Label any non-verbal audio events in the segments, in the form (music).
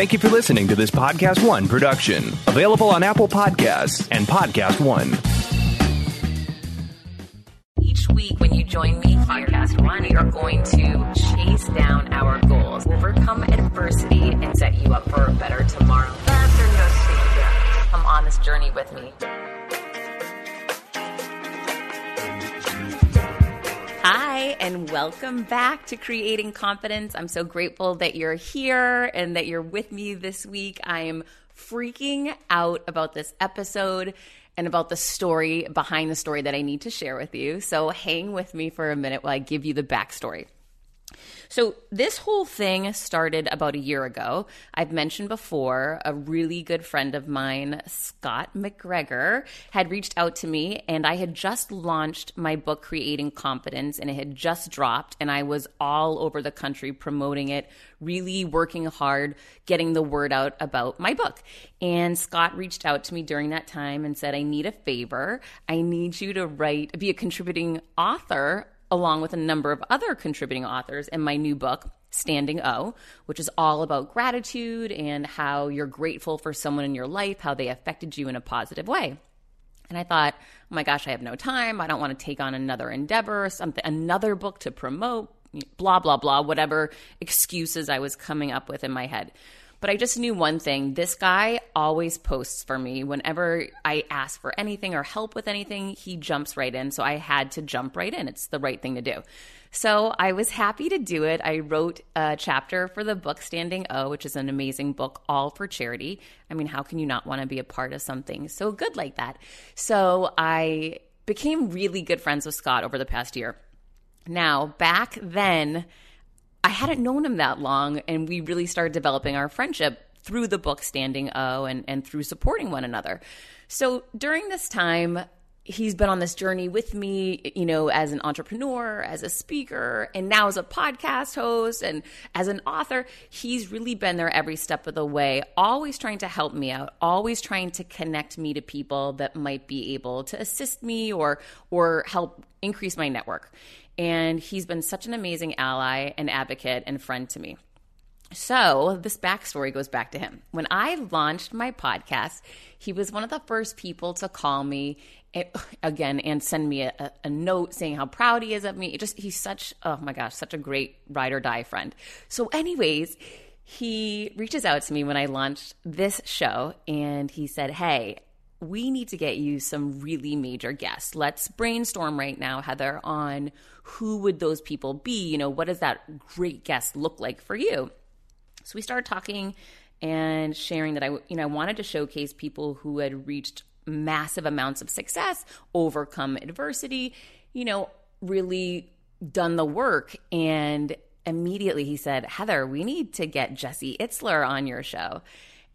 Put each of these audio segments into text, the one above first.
Thank you for listening to this Podcast One production, available on Apple Podcasts and Podcast One. Each week, when you join me, Podcast One, we are going to chase down our goals, overcome adversity, and set you up for a better tomorrow. That's your. Come on this journey with me. And welcome back to Creating Confidence. I'm so grateful that you're here and that you're with me this week. I am freaking out about this episode and about the story behind the story that I need to share with you. So hang with me for a minute while I give you the backstory. So, this whole thing started about a year ago. I've mentioned before, a really good friend of mine, Scott McGregor, had reached out to me, and I had just launched my book, Creating Confidence, and it had just dropped, and I was all over the country promoting it, really working hard, getting the word out about my book. And Scott reached out to me during that time and said, I need a favor. I need you to write, be a contributing author along with a number of other contributing authors in my new book, Standing O, which is all about gratitude and how you're grateful for someone in your life, how they affected you in a positive way. And I thought, oh my gosh, I have no time. I don't want to take on another endeavor, something, another book to promote, blah, blah, blah, whatever excuses I was coming up with in my head. But I just knew one thing this guy always posts for me. Whenever I ask for anything or help with anything, he jumps right in. So I had to jump right in. It's the right thing to do. So I was happy to do it. I wrote a chapter for the book Standing O, which is an amazing book, all for charity. I mean, how can you not want to be a part of something so good like that? So I became really good friends with Scott over the past year. Now, back then, I hadn't known him that long, and we really started developing our friendship through the book Standing O and, and through supporting one another. So during this time, he's been on this journey with me, you know, as an entrepreneur, as a speaker, and now as a podcast host and as an author. He's really been there every step of the way, always trying to help me out, always trying to connect me to people that might be able to assist me or or help increase my network. And he's been such an amazing ally and advocate and friend to me. So, this backstory goes back to him. When I launched my podcast, he was one of the first people to call me eh, again and send me a, a, note saying how proud he is of me. It just he's such oh my gosh, such a great ride or die friend. So, anyways, he reaches out to me when I launched this show and he said, Hey, we need to get you some really major guests. Let's brainstorm right now, Heather, on who would those people be? You know, what does that great guest look like for you? So we started talking and sharing that I, you know, I wanted to showcase people who had reached massive amounts of success, overcome adversity, you know, really done the work. And immediately he said, Heather, we need to get Jesse Itzler on your show.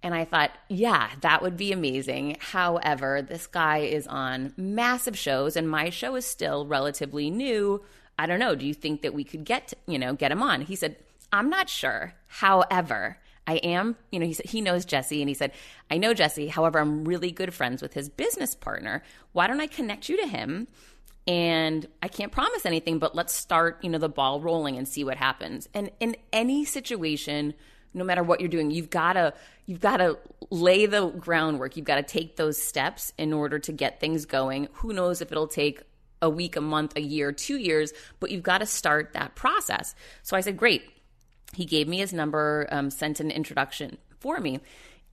And I thought, yeah, that would be amazing. However, this guy is on massive shows and my show is still relatively new. I don't know. Do you think that we could get, you know, get him on? He said, I'm not sure. However, I am, you know, he said he knows Jesse and he said, I know Jesse. However, I'm really good friends with his business partner. Why don't I connect you to him? And I can't promise anything, but let's start, you know, the ball rolling and see what happens. And in any situation, no matter what you're doing you've got to you've got to lay the groundwork you've got to take those steps in order to get things going who knows if it'll take a week a month a year 2 years but you've got to start that process so i said great he gave me his number um, sent an introduction for me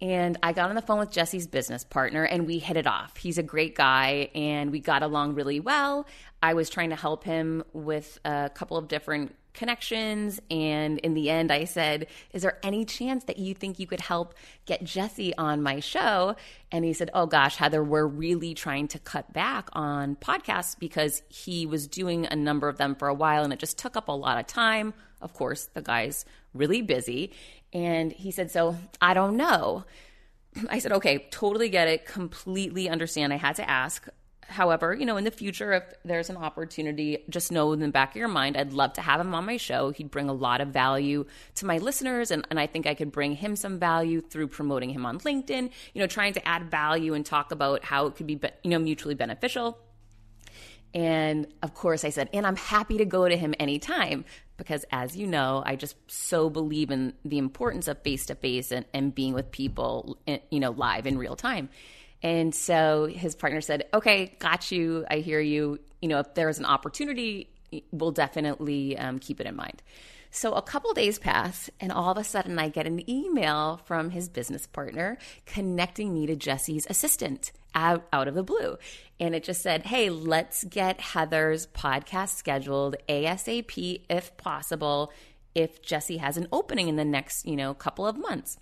and I got on the phone with Jesse's business partner and we hit it off. He's a great guy and we got along really well. I was trying to help him with a couple of different connections. And in the end, I said, Is there any chance that you think you could help get Jesse on my show? And he said, Oh gosh, Heather, we're really trying to cut back on podcasts because he was doing a number of them for a while and it just took up a lot of time. Of course, the guy's really busy. And he said, So I don't know. I said, okay, totally get it, completely understand. I had to ask. However, you know, in the future, if there's an opportunity, just know in the back of your mind, I'd love to have him on my show. He'd bring a lot of value to my listeners, and, and I think I could bring him some value through promoting him on LinkedIn, you know, trying to add value and talk about how it could be, you know, mutually beneficial. And of course, I said, and I'm happy to go to him anytime because, as you know, I just so believe in the importance of face to face and being with people, eh, you know, live in real time. And so his partner said, okay, got you. I hear you. You know, if there's an opportunity, we'll definitely um, keep it in mind. So a couple days pass, and all of a sudden, I get an email from his business partner connecting me to Jesse's assistant out, out of the blue. And it just said, Hey, let's get Heather's podcast scheduled ASAP if possible, if Jesse has an opening in the next, you know, couple of months.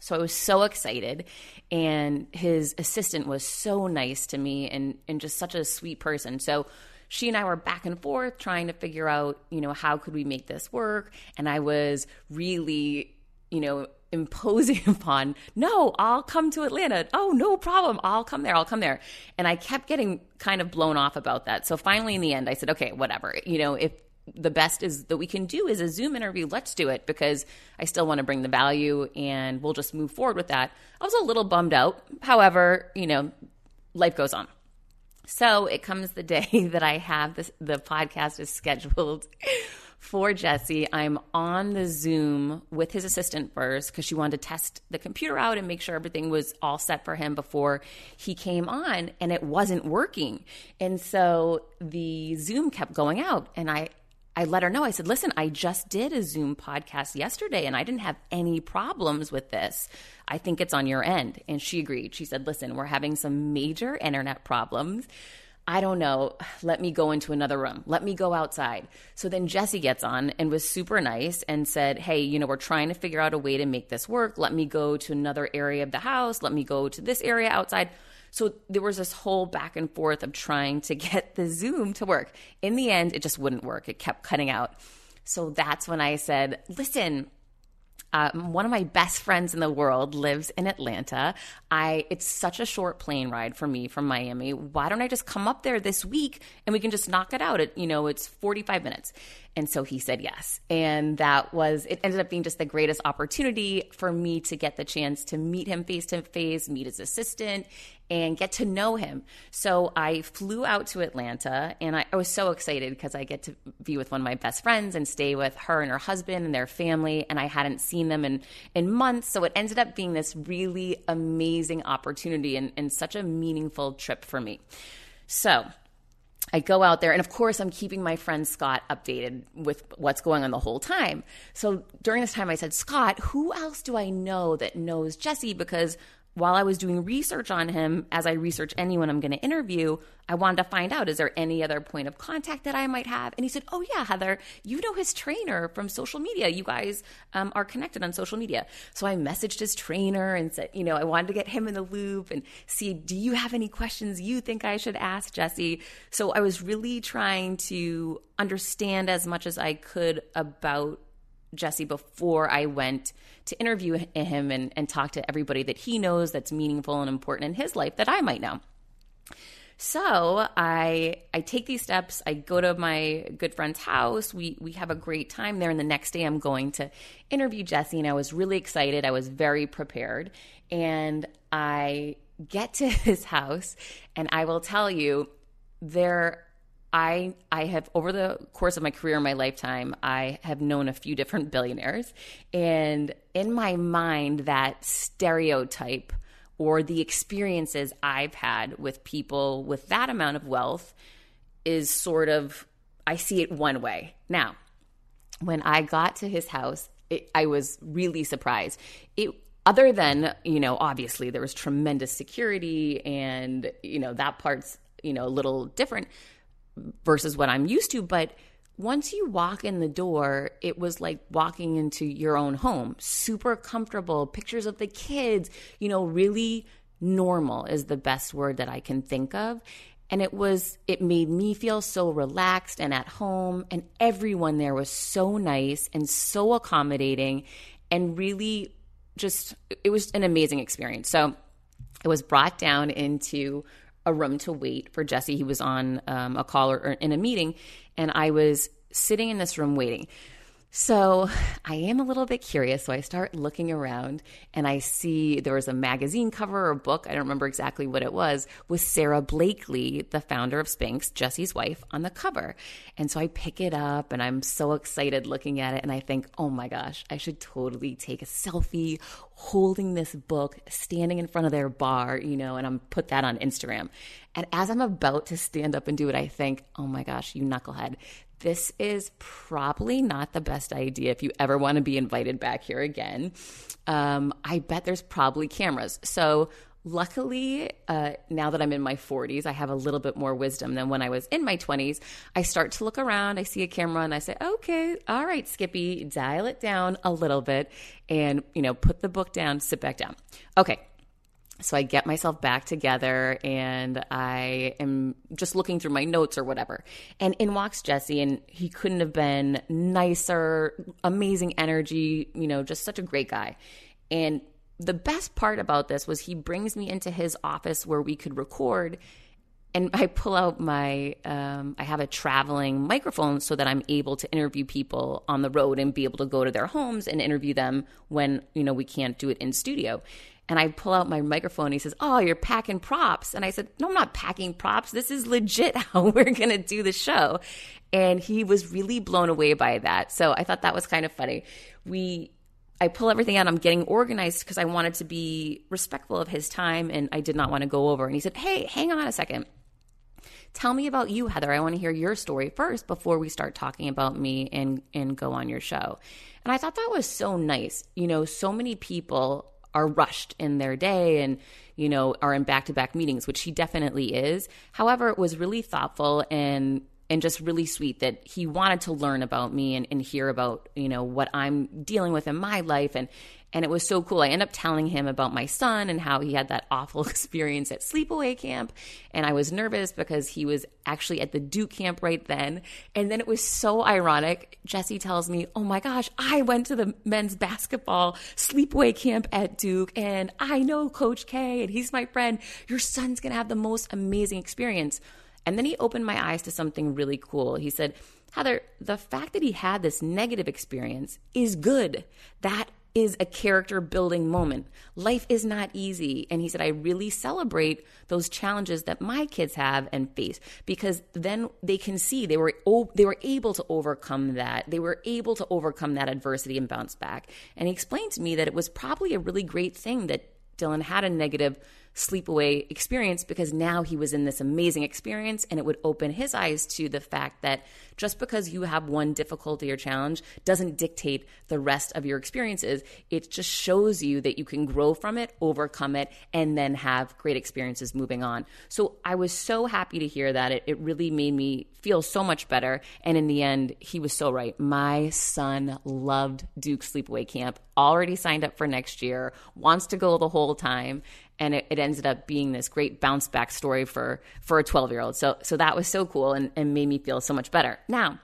So I was so excited. And his assistant was so nice to me and, and just such a sweet person. So she and I were back and forth trying to figure out, you know, how could we make this work? And I was really, you know, (laughs) imposing upon, no, I'll come to Atlanta. Oh, no problem. I'll come there. I'll come there. And I kept getting kind of blown off about that. So finally, in the end, I said, okay, whatever. You know, if the best is that we can do is a Zoom interview, let's do it because I still want to bring the value and we'll just move forward with that. I was a little bummed out. However, you know, life goes on. So it comes the day (laughs) that I have this, the podcast is scheduled (laughs) for Jesse. I'm on the Zoom with his assistant first because she wanted to test the computer out and make sure everything was all set for him before he came on, and it wasn't working. And so the Zoom kept going out, and I I let her know. I said, listen, I just did a Zoom podcast yesterday and I didn't have any problems with this. I think it's on your end. And she agreed. She said, listen, we're having some major internet problems. I don't know. Let me go into another room. Let me go outside. So then Jesse gets on and was super nice and said, Hey, you know, we're trying to figure out a way to make this work. Let me go to another area of the house. Let me go to this area outside. So there was this whole back and forth of trying to get the Zoom to work. In the end, it just wouldn't work. It kept cutting out. So that's when I said, listen, um, one of my best friends in the world lives in Atlanta. I it's such a short plane ride for me from Miami. Why don't I just come up there this week and we can just knock it out? You know it's 45 minutes. And so he said yes. And that was, it ended up being just the greatest opportunity for me to get the chance to meet him face to face, meet his assistant, and get to know him. So I flew out to Atlanta and I, I was so excited because I get to be with one of my best friends and stay with her and her husband and their family. And I hadn't seen them in, in months. So it ended up being this really amazing opportunity and, and such a meaningful trip for me. So I go out there, and of course, I'm keeping my friend Scott updated with what's going on the whole time. So during this time, I said, Scott, who else do I know that knows Jesse? Because while I was doing research on him, as I research anyone I'm going to interview, I wanted to find out is there any other point of contact that I might have? And he said, Oh, yeah, Heather, you know his trainer from social media. You guys um, are connected on social media. So I messaged his trainer and said, You know, I wanted to get him in the loop and see, do you have any questions you think I should ask Jesse? So I was really trying to understand as much as I could about Jesse before I went to interview him and, and talk to everybody that he knows that's meaningful and important in his life that I might know. So I I take these steps. I go to my good friend's house. We we have a great time there. And the next day, I'm going to interview Jesse, and I was really excited. I was very prepared, and I get to (laughs) his house, and I will tell you there I I have over the course of my career, my lifetime, I have known a few different (laughs) billionaires, and in my mind, that stereotype or the experiences I've had with people with that amount of wealth is sort of I see it one way. Now, when I got to his house, it, I was really surprised. It other than you know obviously there was tremendous security and you know that part's you know a little different versus what I'm used to. But once you walk in the door, it was like walking into your own home. Super comfortable, pictures of the kids, you know, really normal is the best word that I can think of. And it was, it made me feel so relaxed and at home. And everyone there was so nice and so accommodating and really just, it was an amazing experience. So it was brought down into a room to wait for Jesse. He was on um, a call or, or in a meeting, and I was sitting in this room waiting. So I am a little bit curious. So I start looking around and I see there was a magazine cover or book. I don't remember exactly what it was with Sara Blakely, the founder of Spanx, Jesse's wife, on the cover. And so I pick it up and I'm so excited looking at it. And I think, oh my gosh, I should totally take a selfie holding this book, standing in front of their bar, you know, and I'm put that on Instagram. And as I'm about to stand up and do it, I think, oh my gosh, you knucklehead this is probably not the best idea if you ever want to be invited back here again. Um, I bet there's probably cameras. So, luckily, uh, now that I'm in my 40s, I have a little bit more wisdom than when I was in my 20s. I start to look around, I see a camera, and I say, okay, all right, Skippy, dial it down a little bit and, you know, put the book down, sit back down. Okay, so I get myself back together and I am just looking through my notes or whatever. And in walks Jesse, and he couldn't have been nicer, amazing energy, you know, just such a great guy. And the best part about this was he brings me into his office where we could record. And I pull out my, um, I have a traveling microphone so that I'm able to interview people on the road and be able to go to their homes and interview them when, you know, we can't do it in studio. And I pull out my microphone. he says, Oh, you're packing props. And I said, No, I'm not packing props. This is legit (laughs) how we're going to do the show. And he was really blown away by that. So I thought that was kind of funny. We, I pull everything out. I'm getting organized because I wanted to be respectful of his time and I did not want to go over. And he said, Hey, hang on a second. Tell me about you, Heather. I want to hear your story first before we start talking about me and, and go on your show. And I thought that was so nice. You know, so many people are rushed in their day and you know are in back-to-back meetings which he definitely is. However it was really thoughtful and and just really sweet that he wanted to learn about me and, and hear about you know what i'm dealing with in my life and and it was so cool. I end up telling him about my son and how he had that (laughs) awful experience at sleepaway camp. And I was nervous because he was actually at the Duke camp right then. And then it was so ironic. Jesse tells me, Oh my gosh, I went to the men's basketball sleepaway camp at Duke and I know Coach K and he's my friend. Your son's going to have the most amazing experience. And then he opened my eyes to something really cool. He said, Heather, the fact that he had this negative experience is good. That is a character building moment. Life is not easy. And he said, I really celebrate those challenges that my kids have and face because then they can see they were, they were able to overcome that. They were able to overcome that adversity and bounce back. And he explained to me that it was probably a really great thing that Dylan had a negative sleepaway experience because now he was in this amazing experience and it would open his eyes to the fact that just because you have one difficulty or challenge doesn't dictate the rest of your experiences. It just shows you that you can grow from it, overcome it, and then have great experiences moving on. So I was so happy to hear that. It, it really made me feel so much better. And in the end, he was so right. My son loved Duke Sleepaway Camp, already signed up for next year, wants to go the whole time and it, it, ended up being this great bounce back story for for a 12 year old so so that was so cool and, and made me feel so much better. Now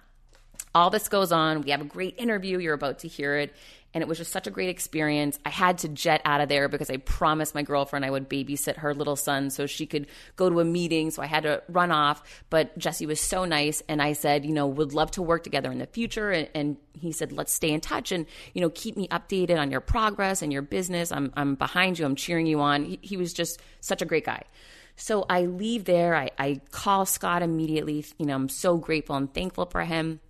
all this goes on. We have a great interview. You're about to hear it and it was just such a great experience. I had to jet out of there because I promised my girlfriend I would babysit her little son so she could go to a meeting. So I had to run off. But Jesse was so nice. And I said, you know, would love to work together in the future. And, and he said, let's stay in touch and, you know, keep me updated on your progress and your business. I'm, I'm behind you. I'm cheering you on. He, he was just such a great guy. So I leave there. I, I call Scott immediately. You know, I'm so grateful and thankful for him.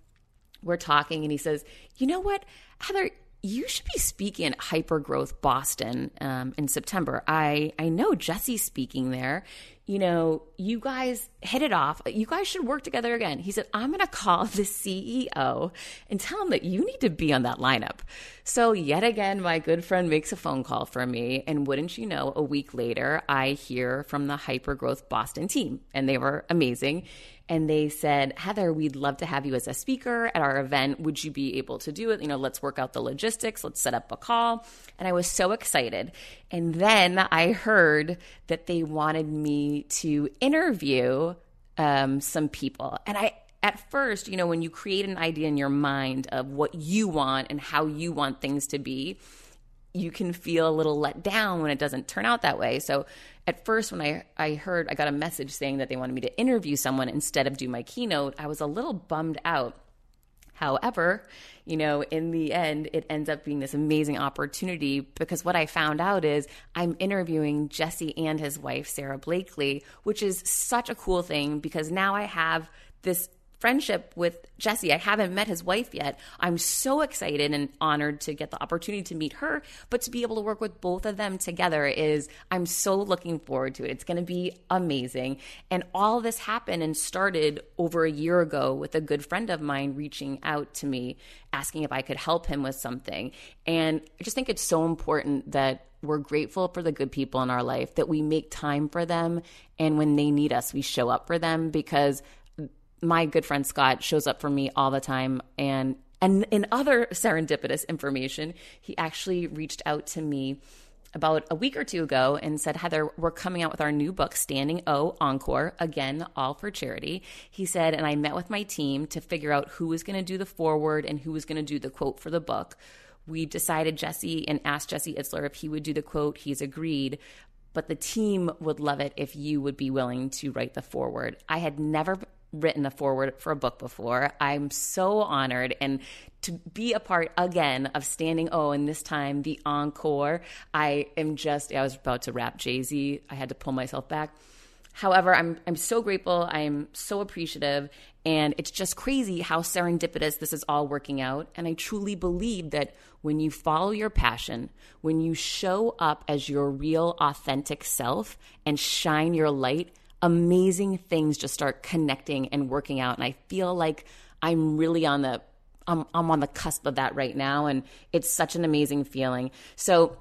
We're talking, and he says, You know what, Heather, you should be speaking at Hypergrowth Boston um, in September. I, I know Jesse's speaking there. You know, you guys hit it off. You guys should work together again. He said, I'm going to call the CEO and tell him that you need to be on that lineup. So, yet again, my good friend makes a phone call for me. And wouldn't you know, a week later, I hear from the Hypergrowth Boston team, and they were amazing and they said, Heather, we'd love to have you as a speaker at our event. Would you be able to do it? You know, let's work out the logistics, let's set up a call. And I was so excited. And then I heard that they wanted me to interview um, some people. And I, at first, you know, when you create an idea in your mind of what you want and how you want things to be, you can feel a little let down when it doesn't turn out that way. So at first when I, I heard I got a message saying that they wanted me to interview someone instead of do my keynote, I was a little bummed out. However, you know, in the end, it ends up being this amazing opportunity because what I found out is I'm interviewing Jesse and his wife, Sara Blakely, which is such a cool thing because now I have this friendship with Jesse. I haven't met his wife yet. I'm so excited and honored to get the opportunity to meet her, but to be able to work with both of them together is I'm so looking forward to it. It's going to be amazing. And all this happened and started over a year ago with a good friend of mine reaching out to me asking if I could help him with something. And I just think it's so important that we're grateful for the good people in our life, that we make time for them. And when they need us, we show up for them because my good friend Scott shows up for me all the time and and in other (laughs) serendipitous information, he actually reached out to me about a week or two ago and said, Heather, we're coming out with our new book, Standing O Encore, again, all for charity. He said, and I met with my team to figure out who was going to do the foreword and who was going to do the quote for the book. We decided Jesse and asked Jesse Itzler if he would do the quote. He's agreed. But the team would love it if you would be willing to write the foreword. I had never written a foreword for a book before. I'm so honored and to be a part again of Standing O and this time the encore. I am just I was about to rap Jay-Z. I had to pull myself back. However, I'm I'm so grateful. I'm so appreciative and it's just crazy how serendipitous this is all working out and I truly believe that when you follow your passion, when you show up as your real authentic self and shine your light, amazing things just start connecting and working out. And I feel like I'm really on the I'm, I'm on the cusp of that right now, and it's such an amazing feeling. So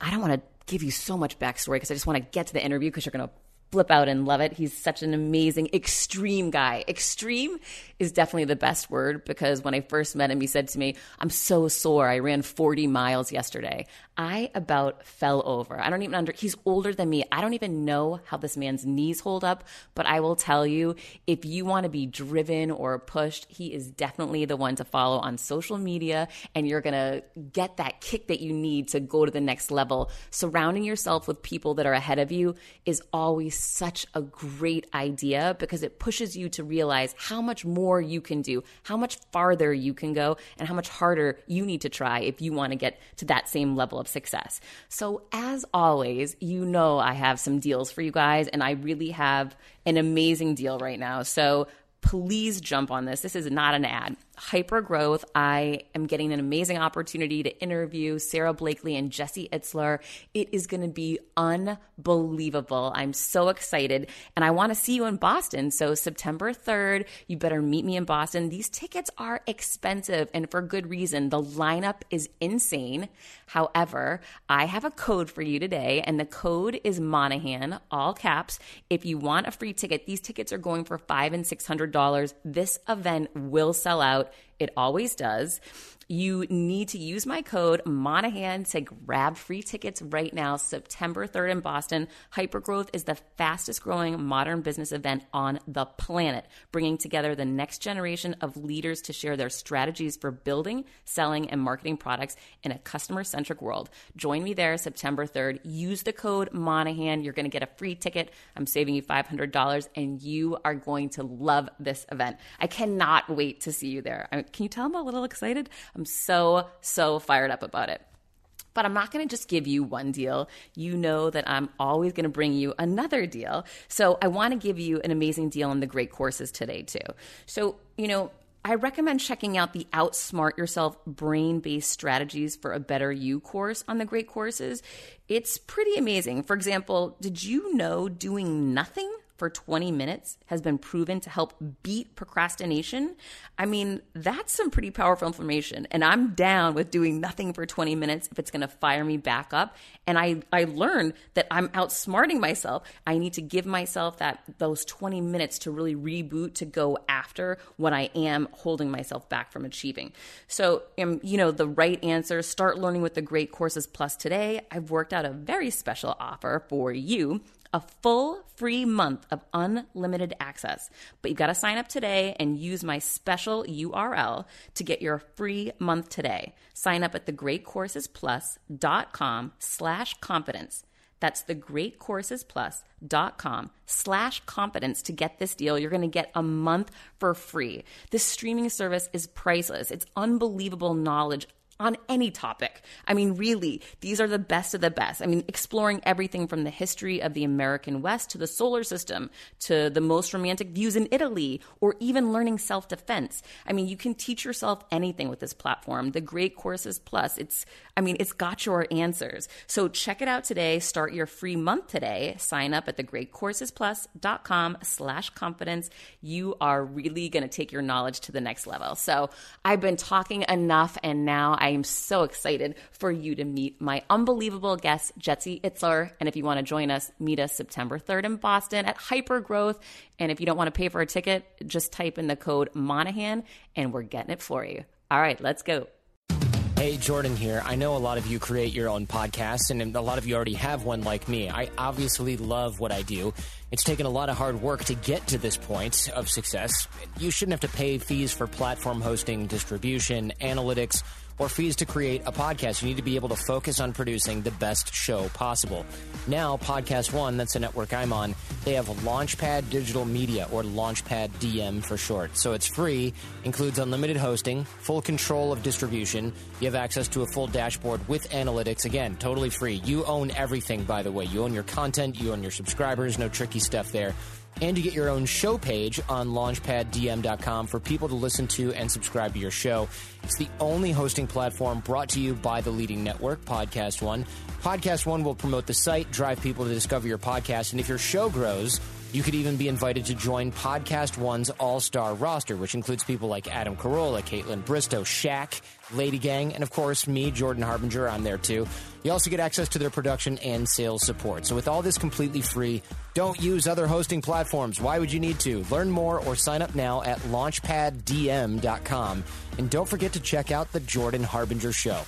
I don't want to give you so much backstory because I just want to get to the interview because you're going to flip out and love it. He's such an amazing, extreme guy. Extreme is definitely the best word because when I first met him, he said to me, I'm so sore. I ran 40 miles yesterday. I about fell over. I don't even under, he's older than me. I don't even know how this man's knees hold up, but I will tell you if you want to be driven or pushed, he is definitely the one to follow on social media and you're going to get that kick that you need to go to the next level. Surrounding yourself with people that are ahead of you is always such a great idea because it pushes you to realize how much more you can do, how much farther you can go, and how much harder you need to try if you want to get to that same level of success. So, as always, you know I have some deals for you guys, and I really have an amazing deal right now. So, please jump on this. This is not an ad. Hypergrowth, I am getting an amazing opportunity to interview Sara Blakely and Jesse Itzler. It is going to be unbelievable. I'm so excited and I want to see you in Boston. So, September 3rd, you better meet me in Boston. These tickets are expensive and for good reason. The lineup is insane. However, I have a code for you today, and the code is Monahan, all caps. If you want a free ticket, these tickets are going for five and six hundred dollars. This event will sell out. It always does. You need to use my code Monahan to grab free tickets right now, September 3rd in Boston. Hypergrowth is the fastest growing modern business event on the planet, bringing together the next generation of leaders to share their strategies for building, selling, and marketing products in a customer centric world. Join me there September 3rd. Use the code Monahan. You're going to get a free ticket. I'm saving you $500, and you are going to love this event. I cannot wait to see you there. Can you tell I'm a little excited? I'm so, so fired up about it. But I'm not going to just give you one deal. You know that I'm always going to bring you another deal. So I want to give you an amazing deal on the great courses today, too. So, you know, I recommend checking out the Outsmart Yourself Brain Based Strategies for a Better You course on the Great Courses. It's pretty amazing. For example, did you know doing nothing for 20 minutes has been proven to help beat procrastination, I mean, that's some pretty powerful information. And I'm down with doing nothing for 20 minutes if it's going to fire me back up. And I, I learned that I'm outsmarting myself. I need to give myself that those 20 minutes to really reboot to go after what I am holding myself back from achieving. So, um, you know, the right answer, start learning with the Great Courses Plus today. I've worked out a very special offer for you a full free month of unlimited access. But you've got to sign up today and use my special URL to get your free month today. Sign up at thegreatcoursesplus.com slash confidence. That's thegreatcoursesplus.com slash confidence to get this deal. You're going to get a month for free. This streaming service is priceless. It's unbelievable knowledge on any topic. I mean, really, these are the best of the best. I mean, exploring everything from the history of the American West to the solar system to the most romantic views in Italy or even learning self defense. I mean, you can teach yourself anything with this platform. The Great Courses Plus, it's, I mean, it's got your answers. So check it out today. Start your free month today. Sign up at thegreatcoursesplus.com slash confidence. You are really going to take your knowledge to the next level. So I've been talking enough and now I am so excited for you to meet my unbelievable guest, Jesse Itzler. And if you want to join us, meet us September 3rd in Boston at Hypergrowth. And if you don't want to pay for a ticket, just type in the code Monahan and we're getting it for you. All right, let's go. Hey, Jordan here. I know a lot of you create your own podcasts, and a lot of you already have one like me. I obviously love what I do. It's taken a lot of hard work to get to this point of success. You shouldn't have to pay fees for platform hosting, distribution, analytics or fees to create a podcast. You need to be able to focus on producing the best show possible. Now, Podcast One, that's the network I'm on, they have Launchpad Digital Media, or Launchpad DM for short. So it's free, includes unlimited hosting, full control of distribution. You have access to a full dashboard with analytics. Again, totally free. You own everything, by the way. You own your content, you own your subscribers, no tricky stuff there. And you get your own show page on launchpaddm.com for people to listen to and subscribe to your show. It's the only hosting platform brought to you by the leading network, Podcast One. Podcast One will promote the site, drive people to discover your podcast, and if your show grows, you could even be invited to join Podcast One's all star roster, which includes people like Adam Carolla, Kaitlyn Bristowe, Shaq, Lady Gang, and of course, me, Jordan Harbinger. I'm there too. You also get access to their production and sales support. So, with all this completely free, don't use other hosting platforms. Why would you need to? Learn more or sign up now at launchpaddm.com. And don't forget to check out The Jordan Harbinger Show.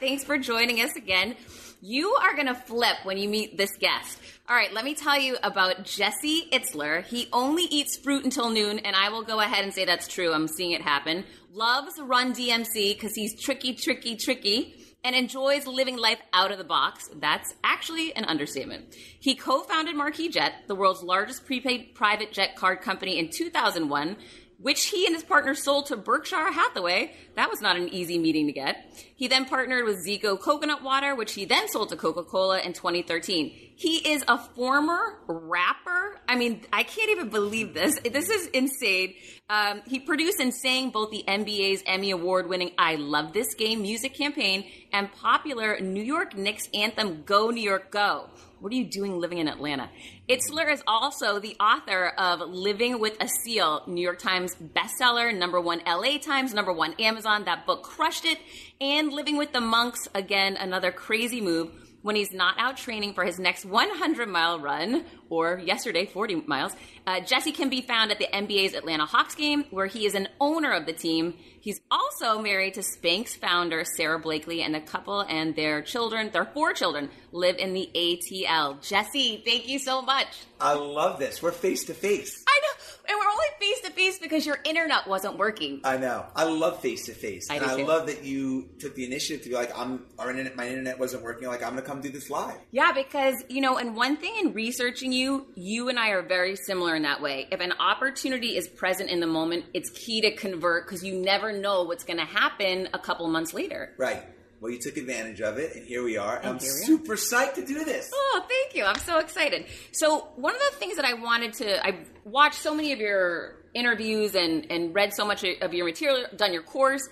Thanks for joining us again. You are going to flip when you meet this guest. All right, let me tell you about Jesse Itzler. He only eats fruit until noon, and I will go ahead and say that's true. I'm seeing it happen. Loves Run DMC because he's tricky, tricky, tricky and enjoys living life out of the box. That's actually an understatement. He co founded Marquis Jet, the world's largest prepaid private jet card company, in 2001 which he and his partner sold to Berkshire Hathaway. That was not an easy meeting to get. He then partnered with Zico Coconut Water, which he then sold to Coca Cola in 2013. He is a former rapper. I mean, I can't even believe this. This is insane. Um, he produced and sang both the NBA's Emmy Award winning I Love This Game music campaign and popular New York Knicks anthem Go New York Go. What are you doing living in Atlanta? Itzler is also the author of Living with a Seal, New York Times bestseller, number one LA Times, number one Amazon. That book crushed it. And Living with the Monks, again, another crazy move when he's not out training for his next 100 mile run, or yesterday, 40 miles. Uh, Jesse can be found at the NBA's Atlanta Hawks game, where he is an owner of the team. He's also married to Spanx founder Sara Blakely, and the couple and their children, their four children, live in the ATL. Jesse, thank you so much. I love this. We're face to face. I know. And we're only face to face because your internet wasn't working. I know. I love face to face. I And I too. love that you took the initiative to be like, I'm our internet my internet wasn't working, like I'm gonna come do this live. Yeah, because, you know, and one thing in researching you, you and I are very similar in that way. If an opportunity is present in the moment, it's key to convert because you never know what's going to happen a couple months later. Right. Well you took advantage of it and here we are. I'm here are. super psyched to do this. Oh, thank you. I'm so excited. So, one of the things that I wanted to, I've watched so many of your interviews and, and read so much of your material, done your course.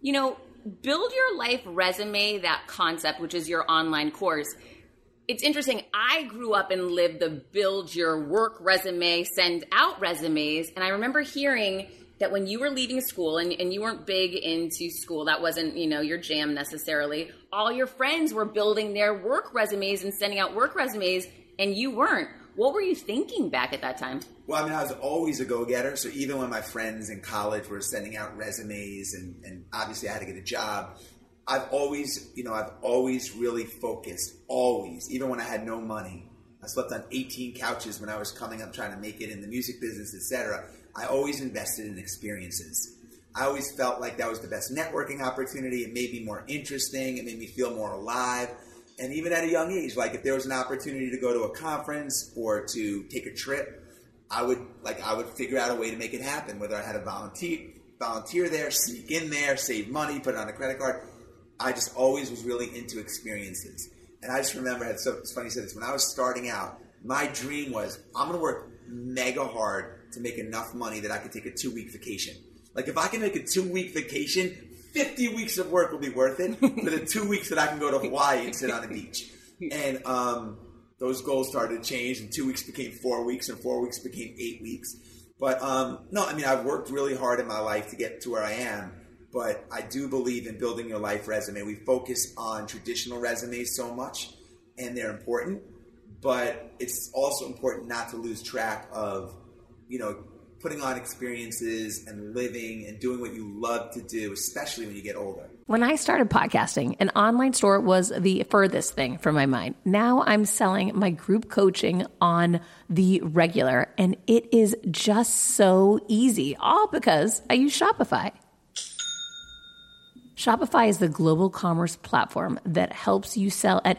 You know, build your life resume, that concept, which is your online course. It's interesting. I grew up and lived the build your work resume, send out resumes. And I remember hearing that when you were leaving school and, and you weren't big into school, that wasn't, you know, your jam necessarily, all your friends were building their work resumes and sending out work resumes and you weren't. What were you thinking back at that time? Well, I mean, I was always a go-getter. So even when my friends in college were sending out resumes, and, and obviously I had to get a job, I've always, you know, I've always really focused. Always, even when I had no money, I slept on 18 couches when I was coming up trying to make it in the music business, etc. I always invested in experiences. I always felt like that was the best networking opportunity. It made me more interesting. It made me feel more alive. And even at a young age, like if there was an opportunity to go to a conference or to take a trip, I would like I would figure out a way to make it happen. Whether I had a volunteer volunteer there, sneak in there, save money, put it on a credit card. I just always was really into experiences. And I just remember, so it's funny you said this, when I was starting out, my dream was I'm going to work mega hard to make enough money that I could take a two week vacation. Like if I can make a two week vacation, 50 weeks of work will be worth it for the two weeks that I can go to Hawaii and sit on a beach. And um, those goals started to change, and two weeks became four weeks, and four weeks became eight weeks. But um, no, I mean, I've worked really hard in my life to get to where I am. But I do believe in building your life resume. We focus on traditional resumes so much, and they're important. But it's also important not to lose track of, you know, putting on experiences and living and doing what you love to do, especially when you get older. When I started podcasting, an online store was the furthest thing from my mind. Now I'm selling my group coaching on the regular, and it is just so easy, all because I use Shopify. Shopify is the global commerce platform that helps you sell at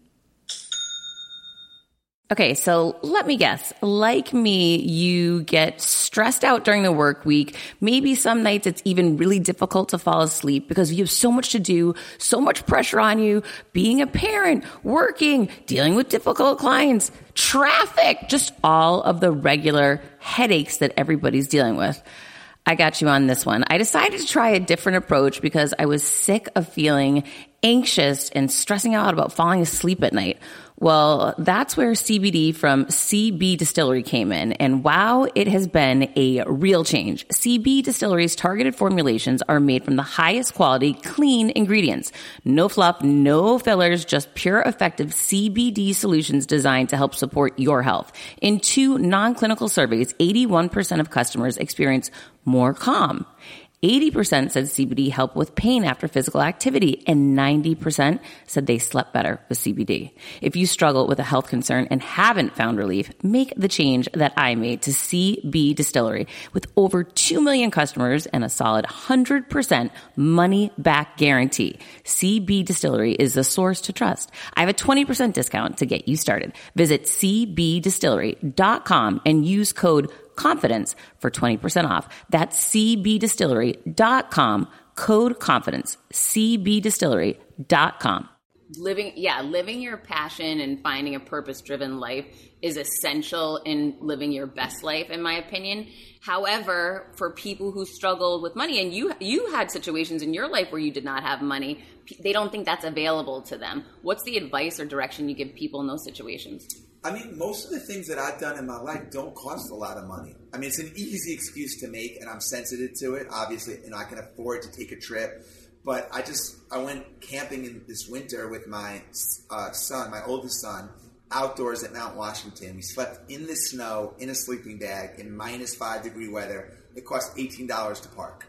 Okay, so let me guess. Like me, you get stressed out during the work week. Maybe some nights it's even really difficult to fall asleep because you have so much to do, so much pressure on you, being a parent, working, dealing with difficult clients, traffic, just all of the regular headaches that everybody's dealing with. I got you on this one. I decided to try a different approach because I was sick of feeling anxious and stressing out about falling asleep at night. Well, that's where CBD from CB Distillery came in. And wow, it has been a real change. CB Distillery's targeted formulations are made from the highest quality, clean ingredients. No fluff, no fillers, just pure effective CBD solutions designed to help support your health. In two non-clinical surveys, 81% of customers experience more calm. 80% said CBD helped with pain after physical activity, and 90% said they slept better with CBD. If you struggle with a health concern and haven't found relief, make the change that I made to CB Distillery. With over 2 million customers and a solid 100% money back guarantee, CB Distillery is the source to trust. I have a 20% discount to get you started. Visit cbdistillery.com and use code confidence for 20% off. That's cbdistillery.com, code confidence, cbdistillery.com. living yeah living your passion and finding a purpose driven life is essential in living your best life in my opinion however for people who struggle with money and you you had situations in your life where you did not have money they don't think that's available to them what's the advice or direction you give people in those situations I mean, most of the things that I've done in my life don't cost a lot of money. I mean, it's an easy excuse to make, and I'm sensitive to it. Obviously, and I can afford to take a trip. But I just I went camping in this winter with my uh, son, my oldest son, outdoors at Mount Washington. We slept in the snow in a sleeping bag in minus five degree weather. It cost eighteen dollars to park.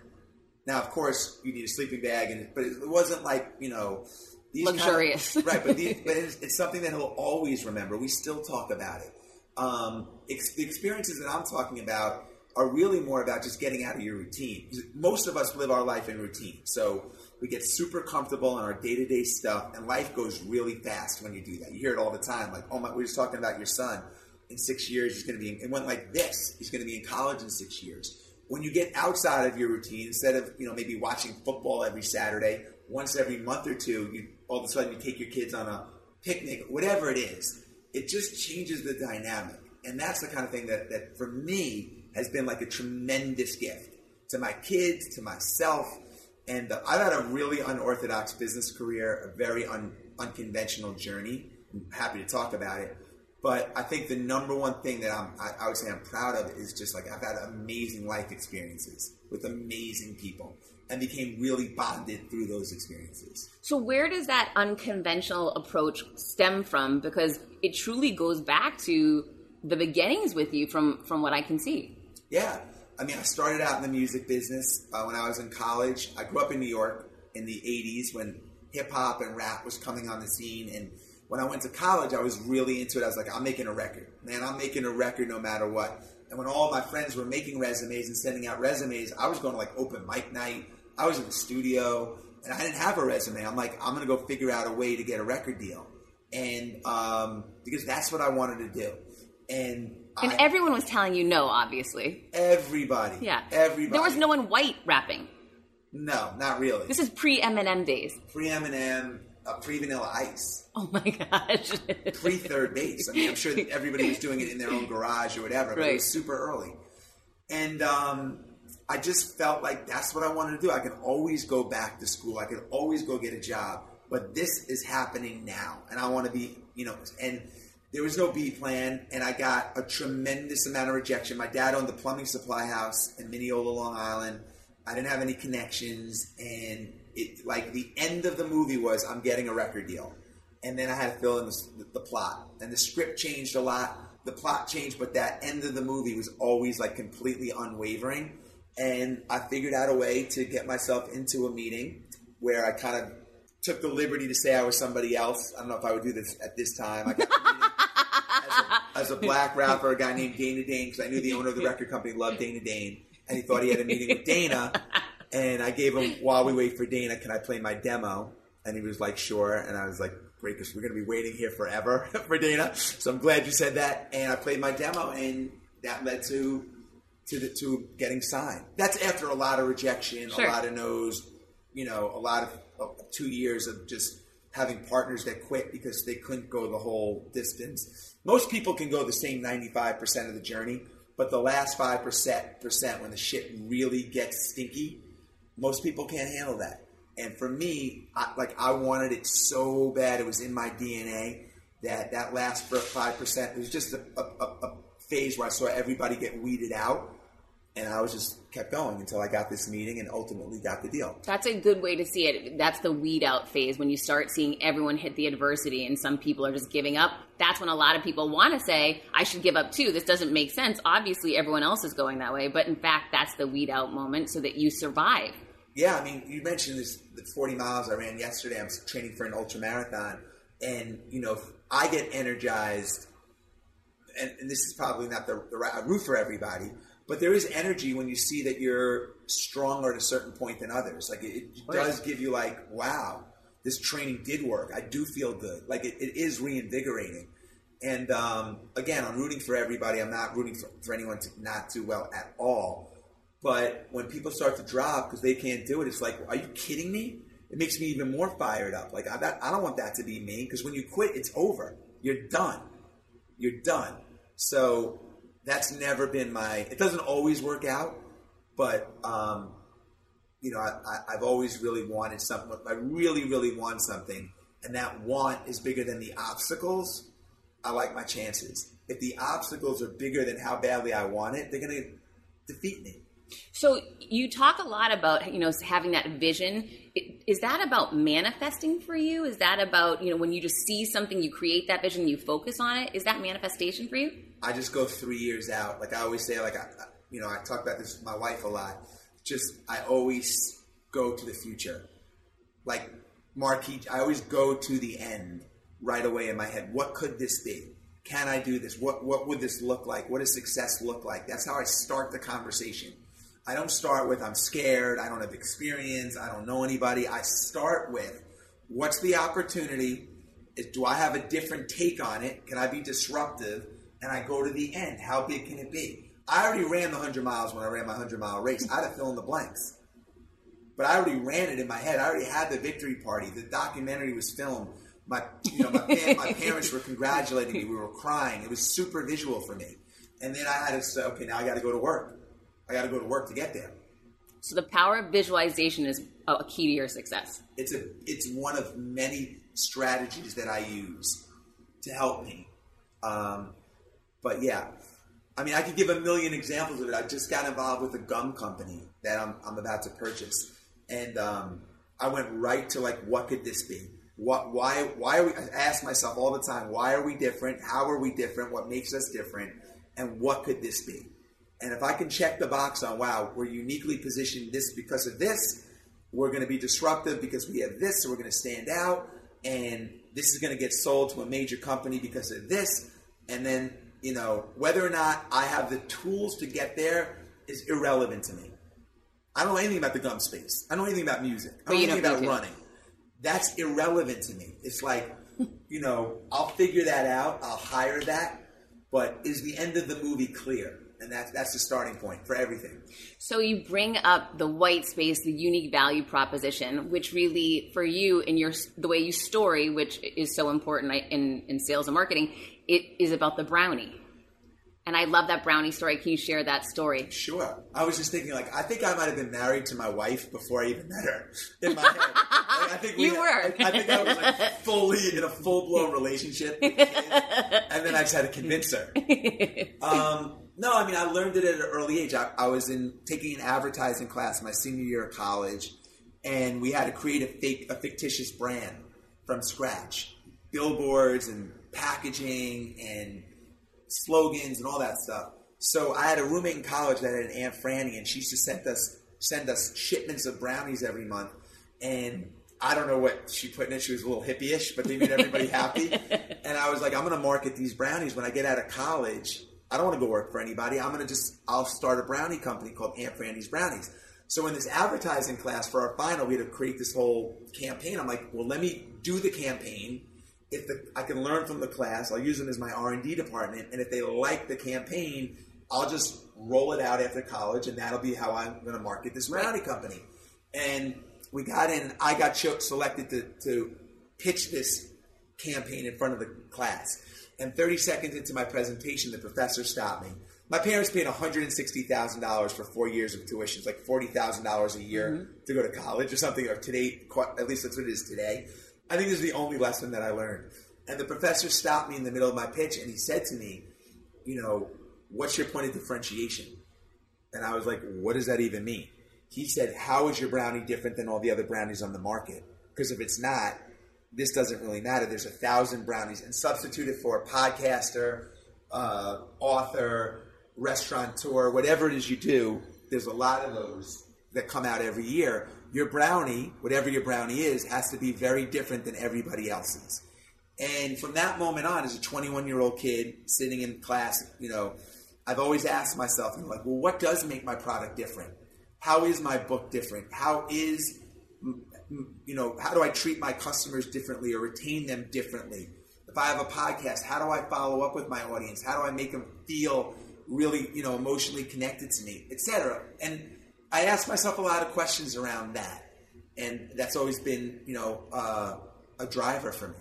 Now, of course, you need a sleeping bag, and but it wasn't like you know these luxurious, kind (laughs) of, right? But, these, (laughs) but it's, it's, something that he'll always remember. We still talk about it. Um, ex- the experiences that I'm talking about are really more about just getting out of your routine. Most of us live our life in routine, so we get super comfortable in our day to day stuff, and life goes really fast when you do that. You hear it all the time, like, "Oh my," we are just talking about your son. In six years, he's going to be. In, it went like this. He's going to be in college in six years. When you get outside of your routine, instead of you know maybe watching football every Saturday, once every month or two, you all of a sudden you take your kids on a picnic, whatever it is. It just changes the dynamic. And that's the kind of thing that, that for me has been like a tremendous gift to my kids, to myself. And uh, I've had a really unorthodox business career, a very un, unconventional journey. I'm happy to talk about it. But I think the number one thing that I'm, I, I would say I'm proud of is just like I've had amazing life experiences with amazing people and became really bonded through those experiences. So, where does that unconventional approach stem from? Because it truly goes back to the beginnings with you, from from what I can see. Yeah, I mean, I started out in the music business uh, when I was in college. I grew up in New York in the '80s when hip hop and rap was coming on the scene, and when I went to college, I was really into it. I was like, I'm making a record, man. I'm making a record no matter what. And when all my friends were making resumes and sending out resumes, I was going to like open mic night. I was in the studio and I didn't have a resume. I'm like, I'm going to go figure out a way to get a record deal. And um, because that's what I wanted to do. And and I, everyone was telling you no, obviously. Everybody. Yeah. Everybody. There was no one white rapping. No, not really. This is pre Eminem days. Pre Eminem, uh, pre Vanilla Ice. Oh my gosh. (laughs) pre 3rd Bass. I mean, I'm sure everybody was doing it in their own garage or whatever, but right. it was super early. And um, I just felt like that's what I wanted to do. I could always go back to school. I could always go get a job. But this is happening now, and I want to be, you know, and there was no B plan, and I got a tremendous amount of rejection. My dad owned the plumbing supply house in Mineola, Long Island. I didn't have any connections, and it like the end of the movie was I'm getting a record deal, and then I had to fill in the, the plot, and the script changed a lot. The plot changed, but that end of the movie was always like completely unwavering and I figured out a way to get myself into a meeting where I kind of took the liberty to say I was somebody else. I don't know if I would do this at this time. I got as, a, as, a, black rapper, a guy named Dana Dane, because I knew the owner of the record company loved Dana Dane, and he thought he had a meeting with Dana. And I gave him, while we wait for Dana, can I play my demo? And he was like, sure. And I was like, great, because we're going to be waiting here forever (laughs) for Dana. So I'm glad you said that. And I played my demo, and that led to to the, to getting signed. That's after a lot of rejection, sure. a lot of no's, you know, a lot of, of two years of just having partners that quit because they couldn't go the whole distance. Most people can go the same 95% of the journey, but the last 5% when the shit really gets stinky, most people can't handle that. And for me, I, like I wanted it so bad, it was in my DNA that that last 5% was just a, a, a phase where I saw everybody get weeded out. And I was just kept going until I got this meeting and ultimately got the deal. That's a good way to see it. That's the weed out phase when you start seeing everyone hit the adversity and some people are just giving up. That's when a lot of people want to say, I should give up too. This doesn't make sense. Obviously, everyone else is going that way. But in fact, that's the weed out moment so that you survive. Yeah, I mean, you mentioned this the 40 miles I ran yesterday. I'm training for an ultra marathon. And, you know, I get energized and, and this is probably not the, the right route for everybody, but there is energy when you see that you're stronger at a certain point than others. Like it, it oh, does give you like, wow, this training did work. I do feel good. Like it, it is reinvigorating. And um, again, I'm rooting for everybody. I'm not rooting for, for anyone to not do well at all. But when people start to drop because they can't do it, it's like, are you kidding me? it makes me even more fired up. Like I, that, I don't want that to be me because when you quit, it's over. You're done. You're done. So that's never been my. It doesn't always work out, but um, you know, I, I, I've always really wanted something. I really, really want something, and that want is bigger than the obstacles. I like my chances. If the obstacles are bigger than how badly I want it, they're going to defeat me. So you talk a lot about you know having that vision. Is that about manifesting for you? Is that about you know when you just see something, you create that vision, you focus on it? Is that manifestation for you? I just go three years out. Like I always say, like I, you know, I talk about this with my wife a lot. Just I always go to the future. Like Marquis, I always go to the end right away in my head. What could this be? Can I do this? What what would this look like? What does success look like? That's how I start the conversation. I don't start with I'm scared, I don't have experience, I don't know anybody. I start with what's the opportunity? Do I have a different take on it? Can I be disruptive? And I go to the end. How big can it be? I already ran the 100 miles when I ran my 100 mile race. I had to fill in the blanks. But I already ran it in my head. I already had the victory party. The documentary was filmed. My, you know, my, my parents were congratulating me. We were crying. It was super visual for me. And then I had to say, okay, now I got to go to work. I got to go to work to get there. So the power of visualization is a key to your success. It's a it's one of many strategies that I use to help me. Um, but yeah, I mean, I could give a million examples of it. I just got involved with a gum company that I'm, I'm about to purchase, and um, I went right to like, what could this be? What, why, why are we? I ask myself all the time, why are we different? How are we different? What makes us different? And what could this be? And if I can check the box on, wow, we're uniquely positioned this because of this, we're going to be disruptive because we have this, so we're going to stand out, and this is going to get sold to a major company because of this, and then you know, whether or not I have the tools to get there is irrelevant to me. I don't know anything about the gum space. I don't know anything about music. I don't know anything about running. That's irrelevant to me. It's like, you know, I'll figure that out. I'll hire that. But is the end of the movie clear? And that's that's the starting point for everything. So you bring up the white space, the unique value proposition, which really, for you in your the way you story, which is so important in in sales and marketing, it is about the brownie. And I love that brownie story. Can you share that story? Sure. I was just thinking, like, I think I might have been married to my wife before I even met her. In my head, like, I think we (laughs) you were. I, I, think I was like fully in a full blown relationship, and then I just had to convince her. (laughs) Um, no, I mean, I learned it at an early age. I, I was in taking an advertising class my senior year of college, and we had to create a fake, a fictitious brand from scratch, billboards and packaging and slogans and all that stuff. So I had a roommate in college that had an Aunt Franny, and she used to send us send us shipments of brownies every month. And I don't know what she put in it. She was a little hippie-ish, but they made everybody happy. (laughs) And I was like, I'm going to market these brownies when I get out of college. I don't want to go work for anybody. I'm going to just I'll start a brownie company called Aunt Franny's Brownies. So in this advertising class for our final, we had to create this whole campaign. I'm like, well, let me do the campaign if the, I can learn from the class, I'll use them as my R and D department, and if they like the campaign, I'll just roll it out after college, and that'll be how I'm going to market this brownie company. And we got in. I got selected to, to pitch this campaign in front of the class. And 30 seconds into my presentation, the professor stopped me. My parents paid $160,000 for four years of tuition. It's like $40,000 a year mm-hmm. to go to college or something, or today, at least that's what it is today. I think this is the only lesson that I learned. And the professor stopped me in the middle of my pitch and he said to me, you know, what's your point of differentiation? And I was like, what does that even mean? He said, how is your brownie different than all the other brownies on the market? Because if it's not, this doesn't really matter. There's a thousand brownies and substitute it for a podcaster, uh, author, restaurateur, whatever it is you do. There's a lot of those that come out every year your brownie, whatever your brownie is, has to be very different than everybody else's. And from that moment on, as a 21 year old kid sitting in class, you know, I've always asked myself, you know, like, well, what does make my product different? How is my book different? How is, you know, how do I treat my customers differently or retain them differently? If I have a podcast, how do I follow up with my audience? How do I make them feel really, you know, emotionally connected to me, etc. And I ask myself a lot of questions around that. and that's always been you know uh, a driver for me.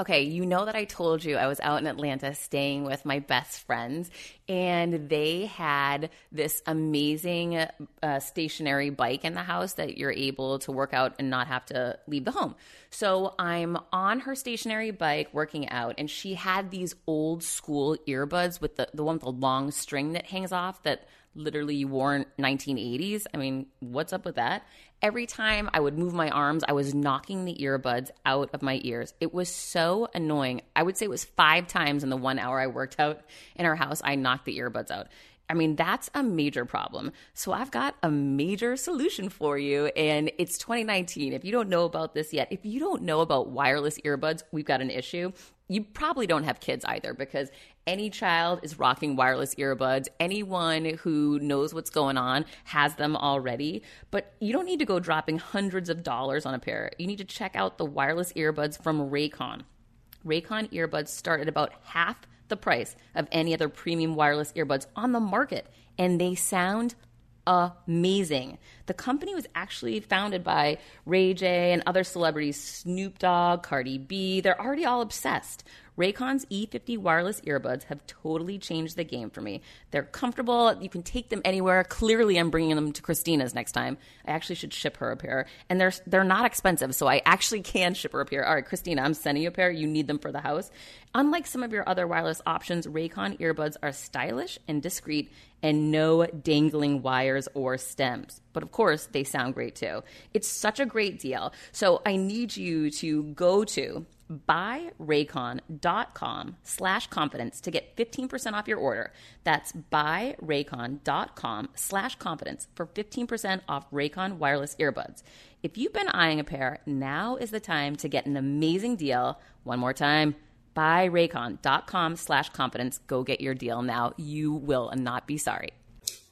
Okay, you know that I told you I was out in Atlanta staying with my best friends, and they had this amazing uh, stationary bike in the house that you're able to work out and not have to leave the home. So I'm on her stationary bike working out, and she had these old school earbuds with the, the one with the long string that hangs off that literally you wore in 1980s. I mean, what's up with that? Every time I would move my arms, I was knocking the earbuds out of my ears. It was so annoying. I would say it was five times in the one hour I worked out in our house, I knocked the earbuds out. I mean, that's a major problem. So I've got a major solution for you. And it's 2019. If you don't know about this yet, if you don't know about wireless earbuds, we've got an issue. You probably don't have kids either because any child is rocking wireless earbuds. Anyone who knows what's going on has them already. But you don't need to go dropping hundreds of dollars on a pair. You need to check out the wireless earbuds from Raycon. Raycon earbuds start at about half the price of any other premium wireless earbuds on the market, and they sound amazing. The company was actually founded by Ray J and other celebrities, Snoop Dogg, Cardi B. They're already all obsessed. Raycon's E50 wireless earbuds have totally changed the game for me. They're comfortable. You can take them anywhere. Clearly, I'm bringing them to Christina's next time. I actually should ship her a pair, and they're they're not expensive, so I actually (laughs) can ship her a pair. All right, Christina, I'm sending you a pair. You need them for the house. Unlike some of your other wireless options, Raycon earbuds are stylish and discreet, and no dangling wires or stems. But of course, they sound great too. It's such a great deal. So I need you to go to buyraycon.com slash confidence to get 15% off your order. That's buyraycon.com slash confidence for 15% off Raycon wireless earbuds. If you've been eyeing a pair, now is the time to get an amazing deal. One more time, buyraycon.com slash confidence. Go get your deal now. You will not be sorry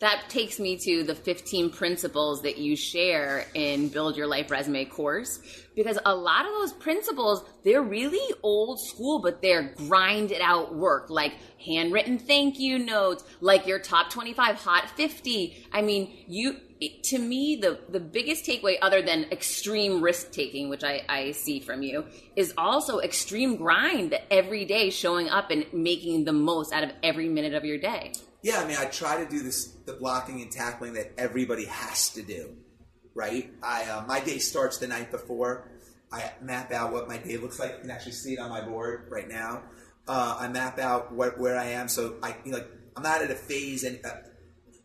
that takes me to the 15 principles that you share in Build Your Life Resume course because a lot of those principles they're really old school but they're grinded out work like handwritten thank you notes like your top 25 hot 50 i mean you to me the the biggest takeaway other than extreme risk taking which I, I see from you is also extreme grind every day showing up and making the most out of every minute of your day yeah, I mean, I try to do this the blocking and tackling that everybody has to do, right? I uh, my day starts the night before. I map out what my day looks like. You can actually see it on my board right now. Uh, I map out what where I am, so I you know, like I'm not at a phase, and uh,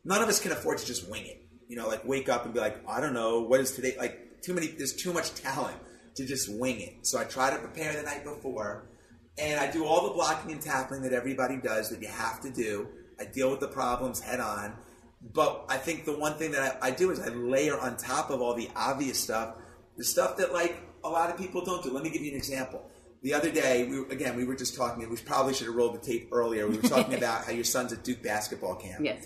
none of us can afford to just wing it. You know, like wake up and be like, I don't know, what is today? Like too many, there's too much talent to just wing it. So I try to prepare the night before, and I do all the blocking and tackling that everybody does that you have to do I deal with the problems head on. But I think the one thing that I, I do is I layer on top of all the obvious stuff, the stuff that like a lot of people don't do. Let me give you an example. The other day, we again we were just talking. We probably should have rolled the tape earlier. We were talking (laughs) about how your son's at Duke basketball camp. Yes.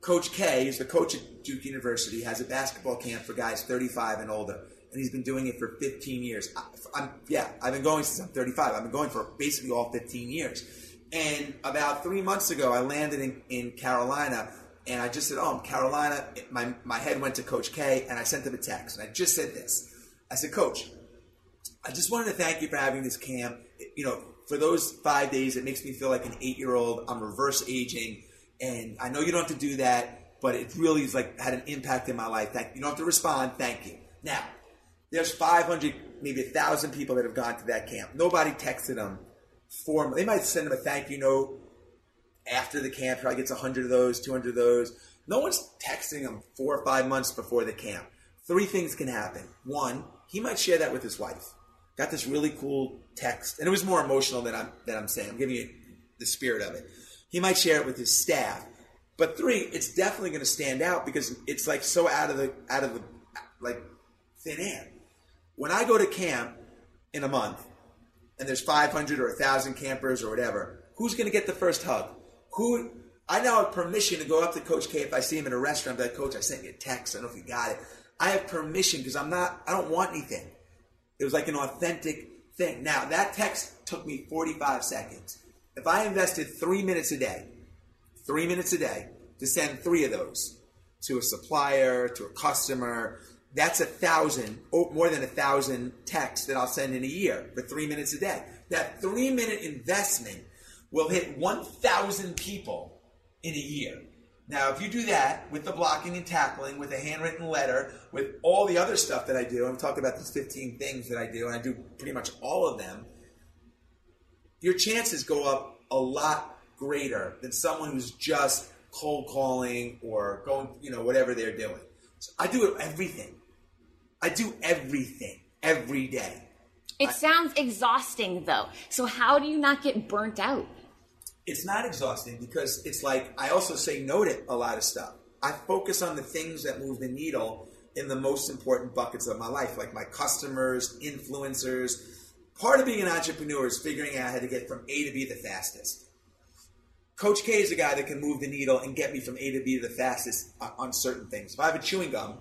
Coach K is the coach at Duke University. Has a basketball camp for guys 35 and older, and he's been doing it for 15 years. I, yeah, I've been going since I'm 35. I've been going for basically all 15 years. And about three months ago, I landed in, in Carolina, and I just said, "Oh, I'm Carolina." My my head went to Coach K, and I sent him a text, and I just said this. I said, "Coach, I just wanted to thank you for having this camp. You know, for those five days, it makes me feel like an eight year old. I'm reverse aging, and I know you don't have to do that, but it really is like had an impact in my life. Thank you. don't have to respond. Thank you. Now, there's 500, maybe a thousand people that have gone to that camp. Nobody texted them form. They might send him a thank you note after the camp. Probably gets hundred of those, two hundred of those. No one's texting him four or five months before the camp. Three things can happen. One, he might share that with his wife. Got this really cool text, and it was more emotional than I'm than I'm saying. I'm giving you the spirit of it. He might share it with his staff. But three, it's definitely going to stand out because it's like so out of the out of the like thin air. When I go to camp in a month, and there's 500 or 1,000 campers or whatever, who's going to get the first hug? Who? I now have permission to go up to Coach K if I see him in a restaurant. Be like, Coach, I sent you a text. I don't know if you got it. I have permission because I'm not. I don't want anything. It was like an authentic thing. Now that text took me 45 seconds. If I invested three minutes a day, three minutes a day to send three of those to a supplier, to a customer, That's a thousand, or more than a thousand texts that I'll send in a year for three minutes a day. That three minute investment will hit 1,000 people in a year. Now, if you do that with the blocking and tackling, with a handwritten letter, with all the other stuff that I do, I'm talking about these 15 things that I do, and I do pretty much all of them, your chances go up a lot greater than someone who's just cold calling or going, you know, whatever they're doing. So I do everything. I do everything every day. It sounds exhausting though. So how do you not get burnt out? It's not exhausting because it's like I also say no to a lot of stuff. I focus on the things that move the needle in the most important buckets of my life, like my customers, influencers. Part of being an entrepreneur is figuring out how to get from A to B the fastest. Coach K is a guy that can move the needle and get me from A to B the fastest on certain things. If I have a chewing gum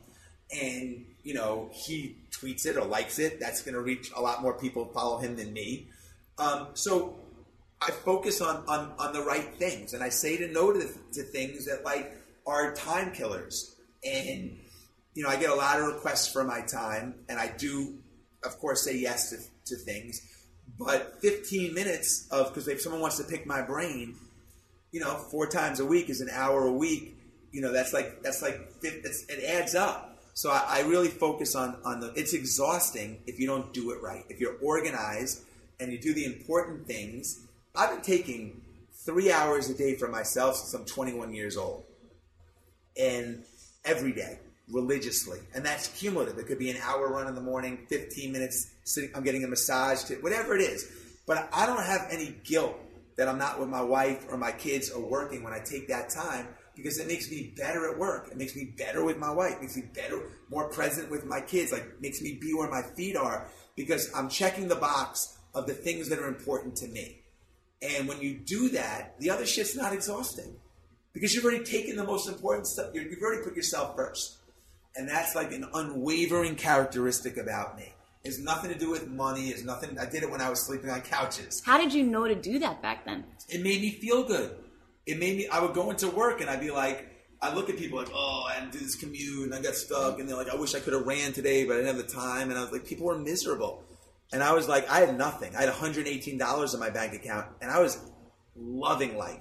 and you know he tweets it or likes it, that's going to reach a lot more people follow him than me. Um, so I focus on, on on the right things, and I say to no to, to things that like are time killers. And you know, I get a lot of requests for my time, and I do, of course, say yes to, to things. But 15 minutes of because if someone wants to pick my brain, you know, four times a week is an hour a week. You know, that's like that's like it adds up. So I, I really focus on on the. It's exhausting if you don't do it right. If you're organized and you do the important things. I've been taking three hours a day for myself since I'm 21 years old, and every day religiously, and that's cumulative. It could be an hour run in the morning, 15 minutes sitting. I'm getting a massage, to, whatever it is. But I don't have any guilt that I'm not with my wife or my kids or working when I take that time because it makes me better at work. It makes me better with my wife. It makes me better, more present with my kids. Like makes me be where my feet are because I'm checking the box of the things that are important to me. And when you do that, the other shit's not exhausting because you've already taken the most important stuff. You've already put yourself first. And that's like an unwavering characteristic about me. It's nothing to do with money. It's nothing. I did it when I was sleeping on couches. How did you know to do that back then? It made me feel good it made me. I would go into work and I'd be like, I look at people like, oh, I did this commute and I got stuck, and they're like, I wish I could have ran today, but I didn't have the time. And I was like, people were miserable, and I was like, I had nothing. I had 118 dollars in my bank account, and I was loving life.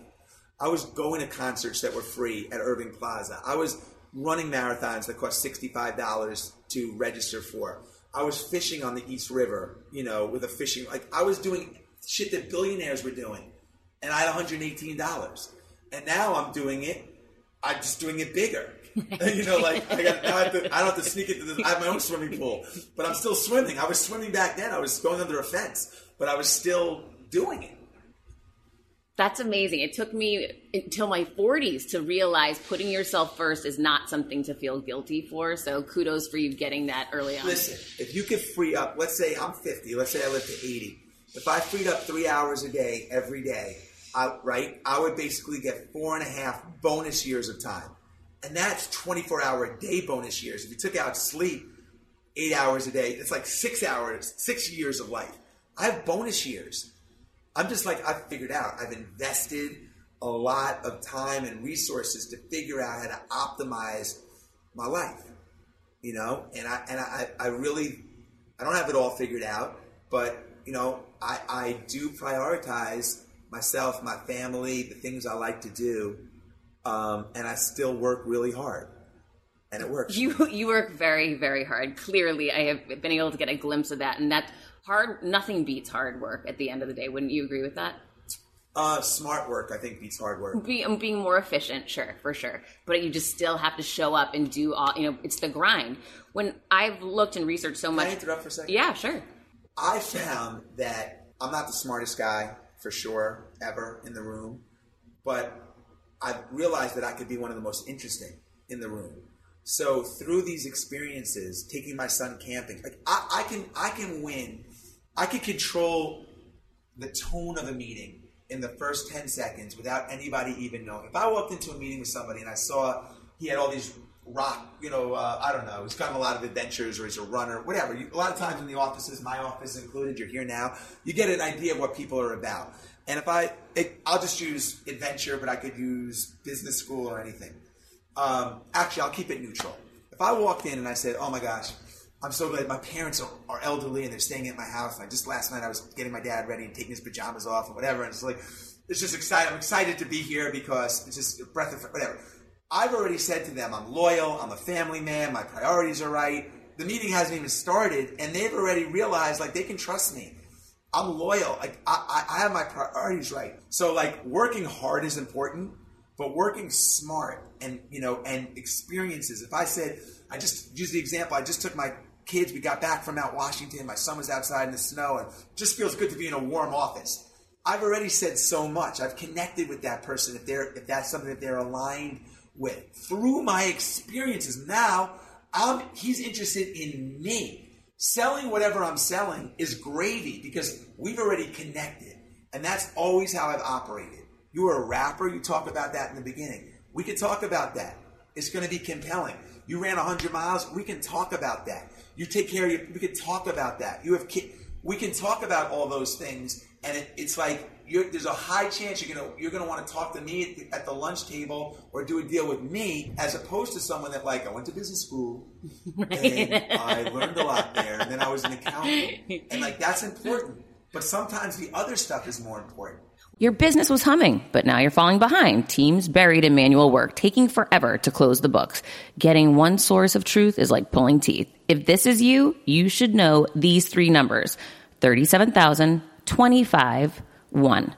I was going to concerts that were free at Irving Plaza. I was running marathons that cost $65 to register for. I was fishing on the East River, you know, with a fishing like I was doing shit that billionaires were doing and I had $118. And now I'm doing it. I'm just doing it bigger. (laughs) (laughs) you know, like I, got, I, have to, I don't have to sneak into this. I have my own swimming pool, but I'm still swimming. I was swimming back then. I was going under a fence, but I was still doing it. That's amazing. It took me until my 40s to realize putting yourself first is not something to feel guilty for. So kudos for you getting that early on. Listen, if you could free up, let's say I'm 50, let's say I live to 80. If I freed up three hours a day every day, I, right, I would basically get four and a half bonus years of time. And that's 24 hour a day bonus years. If you took out sleep eight hours a day, it's like six hours, six years of life. I have bonus years. I'm just like, I've figured out, I've invested a lot of time and resources to figure out how to optimize my life. You know, and I and I, I really I don't have it all figured out, but you know, I, I do prioritize myself, my family, the things I like to do, um, and I still work really hard, and it works. You you work very very hard. Clearly, I have been able to get a glimpse of that, and that hard. Nothing beats hard work at the end of the day. Wouldn't you agree with that? Uh, smart work, I think, beats hard work. Be, um, being more efficient, sure, for sure. But you just still have to show up and do all. You know, it's the grind. When I've looked and researched so Can much, I interrupt for a second? yeah, sure. I found that I'm not the smartest guy for sure ever in the room, but I realized that I could be one of the most interesting in the room. So through these experiences, taking my son camping, like I, I can I can win, I can control the tone of a meeting in the first 10 seconds without anybody even knowing. If I walked into a meeting with somebody and I saw he had all these rock, you know, uh, I don't know, he's got a lot of adventures or he's a runner, whatever. You, a lot of times in the offices, my office included, you're here now, you get an idea of what people are about. And if I, it, I'll just use adventure, but I could use business school or anything. Um, actually, I'll keep it neutral. If I walked in and I said, "Oh my gosh, I'm so glad my parents are, are elderly and they're staying at my house," and I just last night I was getting my dad ready and taking his pajamas off or whatever, and it's like it's just excited. I'm excited to be here because it's just a breath of whatever. I've already said to them, I'm loyal, I'm a family man, my priorities are right. The meeting hasn't even started, and they've already realized like they can trust me. I'm loyal. Like I, I have my priorities right. So like working hard is important, but working smart and you know and experiences. If I said I just use the example, I just took my kids. We got back from Mount Washington. My son was outside in the snow, and just feels good to be in a warm office. I've already said so much. I've connected with that person if they're if that's something that they're aligned with through my experiences. Now I'm he's interested in me. Selling whatever I'm selling is gravy because we've already connected. And that's always how I've operated. You are a rapper, you talked about that in the beginning. We can talk about that. It's going to be compelling. You ran 100 miles, we can talk about that. You take care of your, we can talk about that. You have we can talk about all those things. And it, it's like there's a high chance you're gonna you're gonna want to talk to me at the, at the, lunch table or do a deal with me as opposed to someone that like I went to business school (laughs) and I learned a lot there and then I was an accountant and like that's important. But sometimes the other stuff is more important. Your business was humming, but now you're falling behind. Teams buried in manual work, taking forever to close the books. Getting one source of truth is like pulling teeth. If this is you, you should know these three numbers 37,000, 25, 1.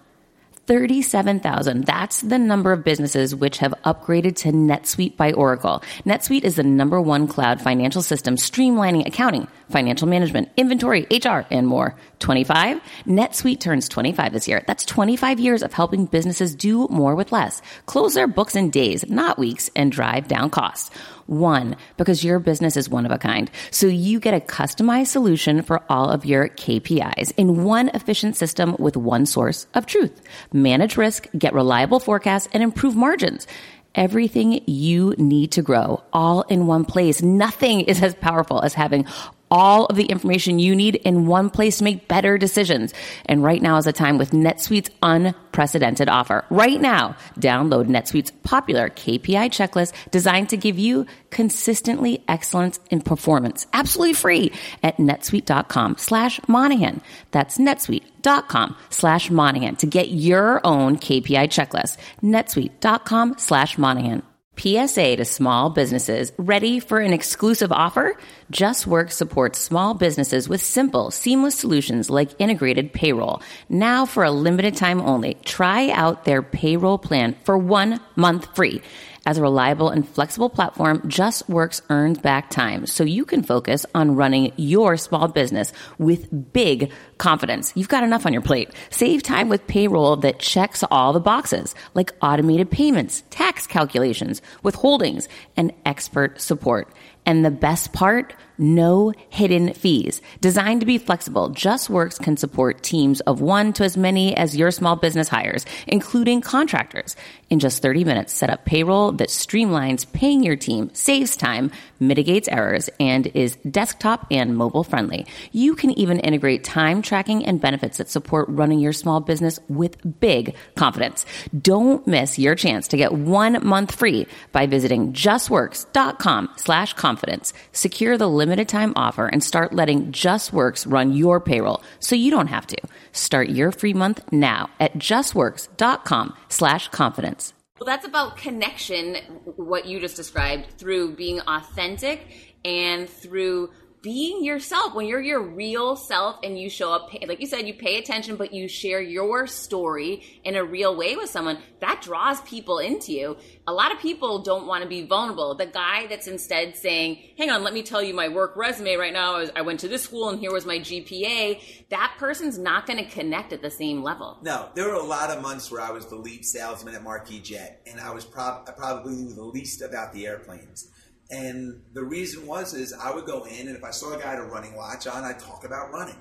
37,000. That's the number of businesses which have upgraded to NetSuite by Oracle. NetSuite is the number one cloud financial system streamlining accounting, financial management, inventory, HR, and more. 25. NetSuite turns 25 this year. That's 25 years of helping businesses do more with less, close their books in days, not weeks, and drive down costs. One, because your business is one of a kind. So you get a customized solution for all of your KPIs in one efficient system with one source of truth. Manage risk, get reliable forecasts, and improve margins everything you need to grow all in one place. Nothing is as powerful as having all of the information you need in one place to make better decisions. And right now is a time with NetSuite's unprecedented offer. Right now, download NetSuite's popular KPI checklist designed to give you consistently excellence in performance. Absolutely free at netsuite.com slash Monahan. That's netsuite.com slash Monahan to get your own KPI checklist. netsuite.com slash Monahan. PSA to small businesses ready for an exclusive offer? JustWorks supports small businesses with simple, seamless solutions like integrated payroll. Now for a limited time only, try out their payroll plan for one month free. As a reliable and flexible platform, JustWorks earns back time so you can focus on running your small business with big confidence. You've got enough on your plate. Save time with payroll that checks all the boxes, like automated payments, tax calculations, withholdings, and expert support. And the best part, no hidden fees. Designed to be flexible, JustWorks can support teams of one to as many as your small business hires, including contractors. In just 30 minutes, set up payroll that streamlines paying your team, saves time, mitigates errors, and is desktop and mobile friendly. You can even integrate time tracking and benefits that support running your small business with big confidence. Don't miss your chance to get one month free by visiting justworks.com slash confidence. Secure the limited time offer and start letting JustWorks run your payroll so you don't have to. Start your free month now at justworks.com slash confidence. Well, that's about connection, what you just described, through being authentic and through being yourself. When you're your real self and you show up like you said you pay attention but you share your story in a real way with someone that draws people into you. A lot of people don't want to be vulnerable. The guy that's instead saying hang on let me tell you my work resume right now. I went to this school and here was my gpa that person's not going to connect at the same level. No there were a lot of months where i was the lead salesman at marquis jet and i was probably knew the least about the airplanes and the reason was is I would go in and if I saw a guy had a running watch on, I'd talk about running.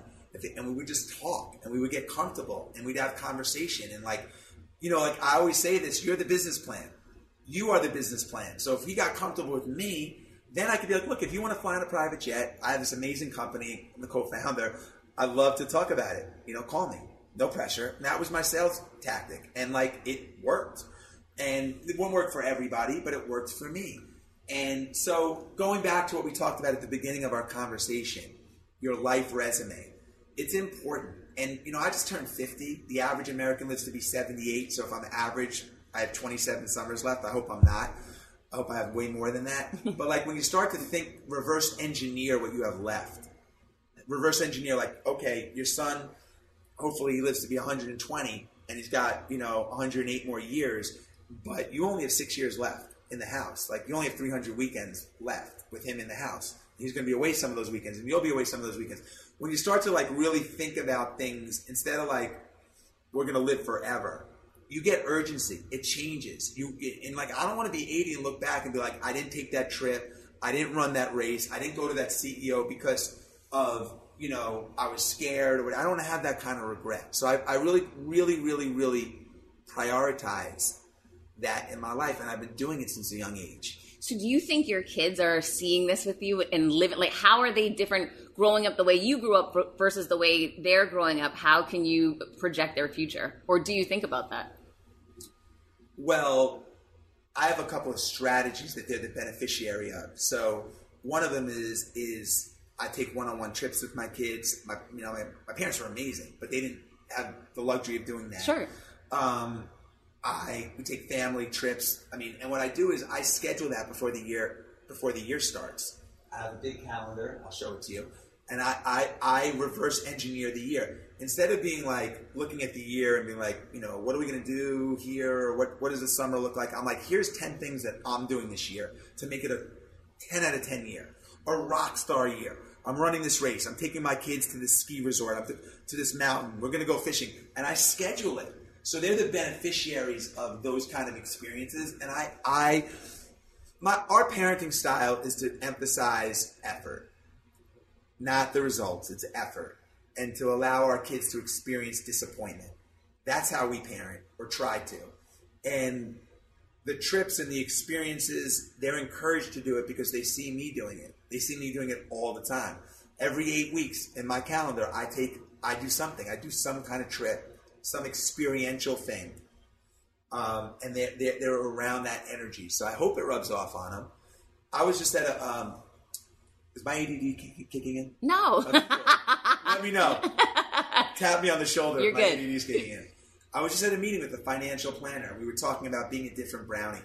and we would just talk and we would get comfortable and we'd have conversation and like, you know, like I always say this, you're the business plan. You are the business plan. So if he got comfortable with me, then I could be like, look, if you want to fly on a private jet, I have this amazing company, I'm the co-founder. I'd love to talk about it. You know, call me. No pressure. And that was my sales tactic. And like it worked. And it won't work for everybody, but it worked for me. And so, going back to what we talked about at the beginning of our conversation, your life resume, it's important. And, you know, I just turned 50. The average American lives to be 78. So, if I'm average, I have 27 summers left. I hope I'm not. I hope I have way more than that. (laughs) but, like, when you start to think, reverse engineer what you have left, reverse engineer, like, okay, your son, hopefully he lives to be 120 and he's got, you know, 108 more years, but you only have six years left in the house. Like you only have 300 weekends left with him in the house. He's going to be away some of those weekends, and you'll be away some of those weekends. When you start to like really think about things instead of like we're going to live forever, you get urgency. It changes. You and like I don't want to be 80 and look back and be like I didn't take that trip, I didn't run that race, I didn't go to that CEO because of you know I was scared or I don't have that kind of regret. So I, I really, really, really, really prioritize that in my life, and I've been doing it since a young age. So, do you think your kids are seeing this with you and living? Like, how are they different growing up the way you grew up versus the way they're growing up? How can you project their future, or do you think about that? Well, I have a couple of strategies that they're the beneficiary of. So, one of them is is I take one-on-one trips with my kids. My, you know, my, my parents are amazing, but they didn't have the luxury of doing that. Sure. Um, I we take family trips. I mean, and what I do is I schedule that before the year before the year starts. I have a big calendar. I'll show it to you, and I I, I reverse engineer the year instead of being like looking at the year and being like, you know, what are we going to do here? What what does the summer look like? I'm like, here's ten things that I'm doing this year to make it a ten out of ten year, a rock star year. I'm running this race. I'm taking my kids to this ski resort, up to, to this mountain. We're going to go fishing, and I schedule it so they're the beneficiaries of those kind of experiences. And I, I, my our parenting style is to emphasize effort, not the results. It's effort, and to allow our kids to experience disappointment. That's how we parent or try to. And the trips and the experiences, they're encouraged to do it because they see me doing it. They see me doing it all the time. Every eight weeks in my calendar, I take, I do something. I do some kind of trip some experiential thing. Um, and they're, they're, they're, around that energy. So I hope it rubs off on them. I was just at a. Um, is my ADD kicking in? No. Let me know. Tap me on the shoulder You're my good. ADD is kicking in. I was just at a meeting with a financial planner. We were talking about being a different brownie.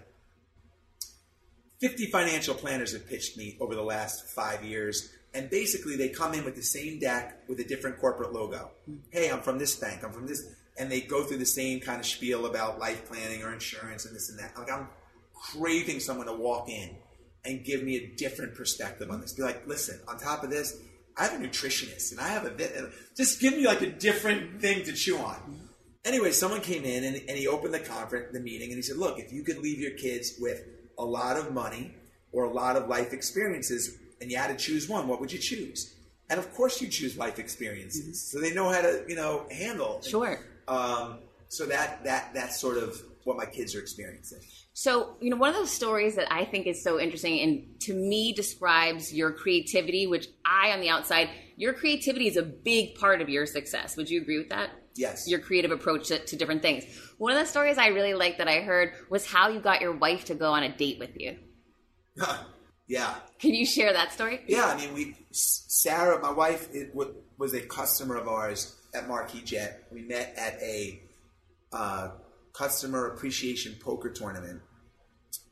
50 financial planners have pitched me over the last five years. And basically, they come in with the same deck with a different corporate logo. Hey, I'm from this bank. I'm from this and they go through the same kind of spiel about life planning or insurance and this and that. Like I'm craving someone to walk in and give me a different perspective on this. Be like, listen, on top of this, I have a nutritionist and I have a bit. Just give me like a different thing to chew on. Anyway, someone came in and, and he opened the conference, the meeting, and he said, look, if you could leave your kids with a lot of money or a lot of life experiences, and you had to choose one, what would you choose? And of course, you choose life experiences, mm-hmm. so they know how to, you know, handle. Sure. Um, so that that that's sort of what my kids are experiencing. So, you know, one of those stories that I think is so interesting and to me describes your creativity, which I, on the outside, your creativity is a big part of your success. Would you agree with that? Yes. Your creative approach to, to different things. One of the stories I really liked that I heard was how you got your wife to go on a date with you. (laughs) yeah. Can you share that story? Yeah. I mean, we, Sara, my wife, it was a customer of ours at Marquis Jet. We met at a uh, customer appreciation poker tournament.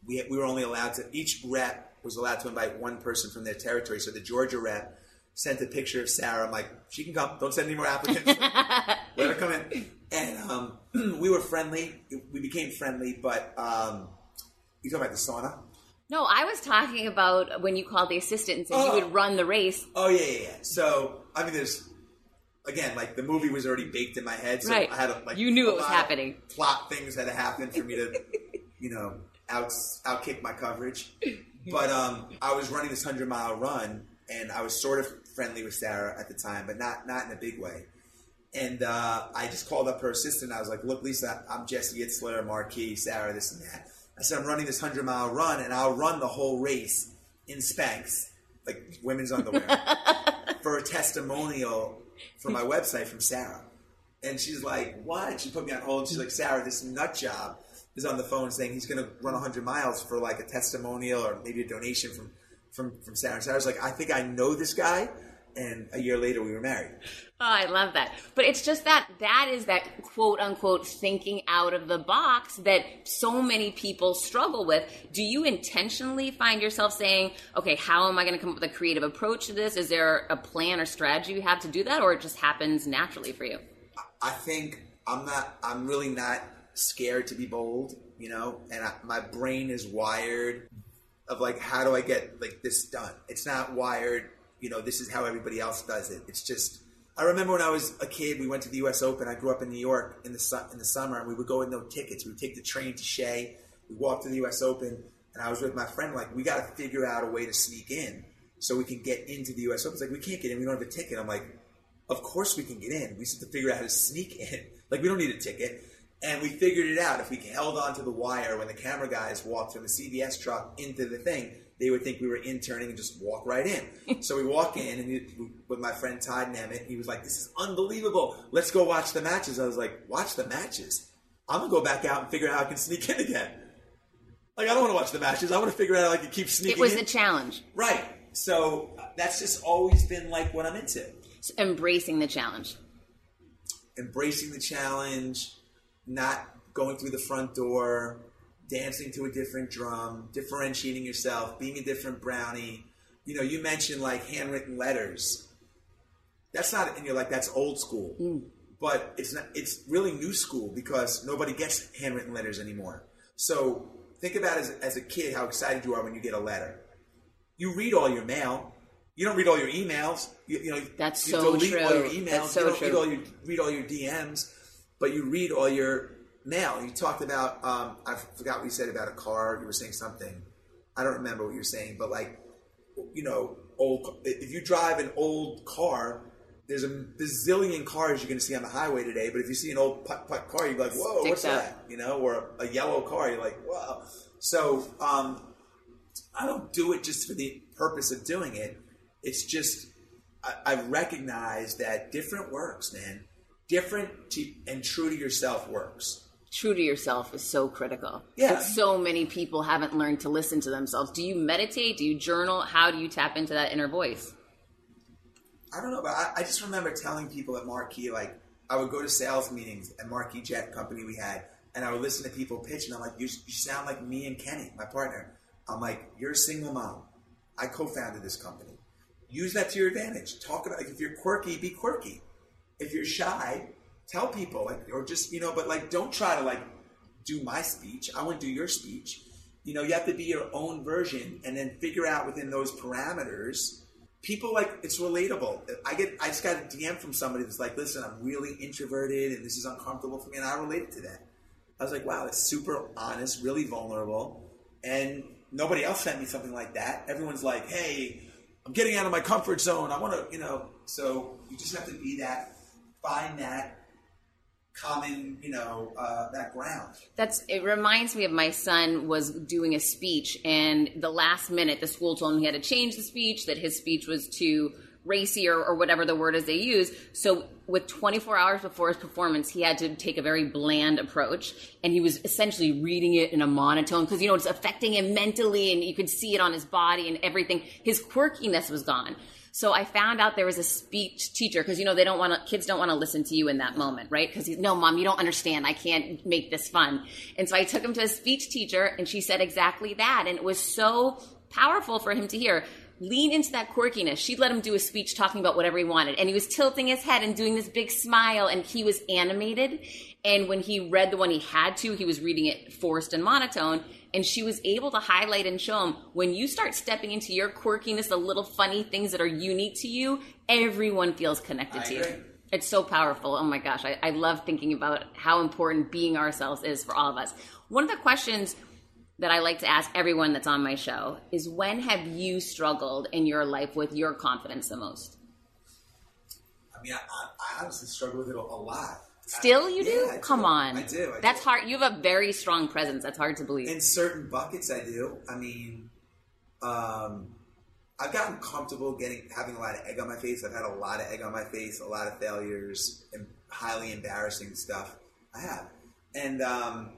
We, we were only allowed to, each rep was allowed to invite one person from their territory. So the Georgia rep sent a picture of Sara. I'm like, she can come. Don't send any more applicants. (laughs) Let her come in. And um, (clears throat) we were friendly. We became friendly, but um, you talking about the sauna? No, I was talking about when you called the assistant and said oh. you would run the race. Oh yeah, yeah, yeah. So I mean, there's again, like the movie was already baked in my head, so right. I had a, like you knew it was happening. Plot things had to happen for me to, you know, out outkick my coverage. But um, I was running this hundred mile run, and I was sort of friendly with Sara at the time, but not not in a big way. And uh, I just called up her assistant. I was like, "Look, Lisa, I'm Jesse Itzler, Marquis, Sara, this and that." I said, "I'm running this hundred mile run, and I'll run the whole race in Spanx, like women's underwear, (laughs) for a testimonial for my website from Sara. And she's like, what? She put me on hold. She's like, Sara, this nut job is on the phone saying he's going to run 100 miles for like a testimonial or maybe a donation from from from Sara. I was like, I think I know this guy. And a year later, we were married. Oh, I love that. But it's just that that is that quote unquote thinking out of the box that so many people struggle with. Do you intentionally find yourself saying, okay, how am I going to come up with a creative approach to this? Is there a plan or strategy you have to do that, or it just happens naturally for you? I think I'm not, I'm really not scared to be bold, you know, and I, my brain is wired of like, how do I get like this done? It's not wired, you know, this is how everybody else does it. It's just, I remember when I was a kid, we went to the U.S. Open. I grew up in New York in the su- in the summer, and we would go with no tickets. We would take the train to Shea. We walked to the U.S. Open, and I was with my friend. Like, we got to figure out a way to sneak in so we can get into the U.S. Open. It's like we can't get in. We don't have a ticket. I'm like, of course we can get in. We just have to figure out how to sneak in. (laughs) Like, we don't need a ticket. And we figured it out. If we held onto the wire when the camera guys walked from the CBS truck into the thing, they would think we were interning and just walk right in. so we walk in, and he, with my friend Todd Nemeth, he was like, "This is unbelievable. Let's go watch the matches." I was like, "Watch the matches? I'm gonna go back out and figure out how I can sneak in again." Like I don't want to watch the matches. I want to figure out how I can keep sneaking. It was in. the challenge. right. So that's just always been like what I'm into. So embracing the challenge. Embracing the challenge, not going through the front door, dancing to a different drum, differentiating yourself, being a different brownie. You know, you mentioned like handwritten letters. That's not, and you're like, that's old school. Mm. But it's not, it's really new school because nobody gets handwritten letters anymore. So think about as, as a kid how excited you are when you get a letter. You read all your mail. You don't read all your emails. You, you know, That's you so delete all your true. emails. That's so you don't true. read all your read all your DMs, but you read all your mail. You talked about um, I forgot what you said about a car. You were saying something. I don't remember what you were saying, but like you know, old. If you drive an old car, there's a bazillion cars you're going to see on the highway today. But if you see an old putt putt car, you're like, whoa, Sticks what's out. that? You know, or a yellow car, you're like, wow. So um, I don't do it just for the purpose of doing it. It's just I, I recognize that different works, man. Different to, and true to yourself works. True to yourself is so critical. Yeah. But so many people haven't learned to listen to themselves. Do you meditate? Do you journal? How do you tap into that inner voice? I don't know, but I, I just remember telling people at Marquis, like, I would go to sales meetings at Marquis Jet Company we had, and I would listen to people pitch, and I'm like, you, you sound like me and Kenny, my partner. I'm like, you're a single mom. I co-founded this company. Use that to your advantage. Talk about, like, if you're quirky, be quirky. If you're shy, tell people, like, or just, you know, but like, don't try to like do my speech. I wouldn't do your speech. You know, you have to be your own version, and then figure out within those parameters people like it's relatable. I get I just got a DM from somebody that's like, listen, I'm really introverted and this is uncomfortable for me, and I related to that. I was like, wow, that's super honest, really vulnerable, and nobody else sent me something like that. Everyone's like, hey, I'm getting out of my comfort zone. I want to, you know. So you just have to be that, find that common, you know, uh, that ground. That's it reminds me of my son was doing a speech and the last minute the school told him he had to change the speech, that his speech was too racy or, or whatever the word is they use. So with 24 hours before his performance, he had to take a very bland approach and he was essentially reading it in a monotone because you know it's affecting him mentally and you could see it on his body and everything. His quirkiness was gone. So I found out there was a speech teacher because you know they don't want kids don't want to listen to you in that moment, right? Because he's no, mom, you don't understand. I can't make this fun. And so I took him to a speech teacher, and she said exactly that, and it was so powerful for him to hear. Lean into that quirkiness. She'd let him do a speech talking about whatever he wanted, and he was tilting his head and doing this big smile, and he was animated. And when he read the one he had to, he was reading it forced and monotone. And she was able to highlight and show them when you start stepping into your quirkiness, the little funny things that are unique to you, everyone feels connected I to agree. you. It's so powerful. Oh my gosh. I, I love thinking about how important being ourselves is for all of us. One of the questions that I like to ask everyone that's on my show is when have you struggled in your life with your confidence the most? I mean, I, I, honestly struggle with it a, a lot. Still, you Yeah, do? I do. Come on. I do, I That's do. hard. You have a very strong presence. That's hard to believe. In certain buckets, I do. I mean, um, I've gotten comfortable getting having a lot of egg on my face. I've had a lot of egg on my face, a lot of failures, and highly embarrassing stuff. I have, and um,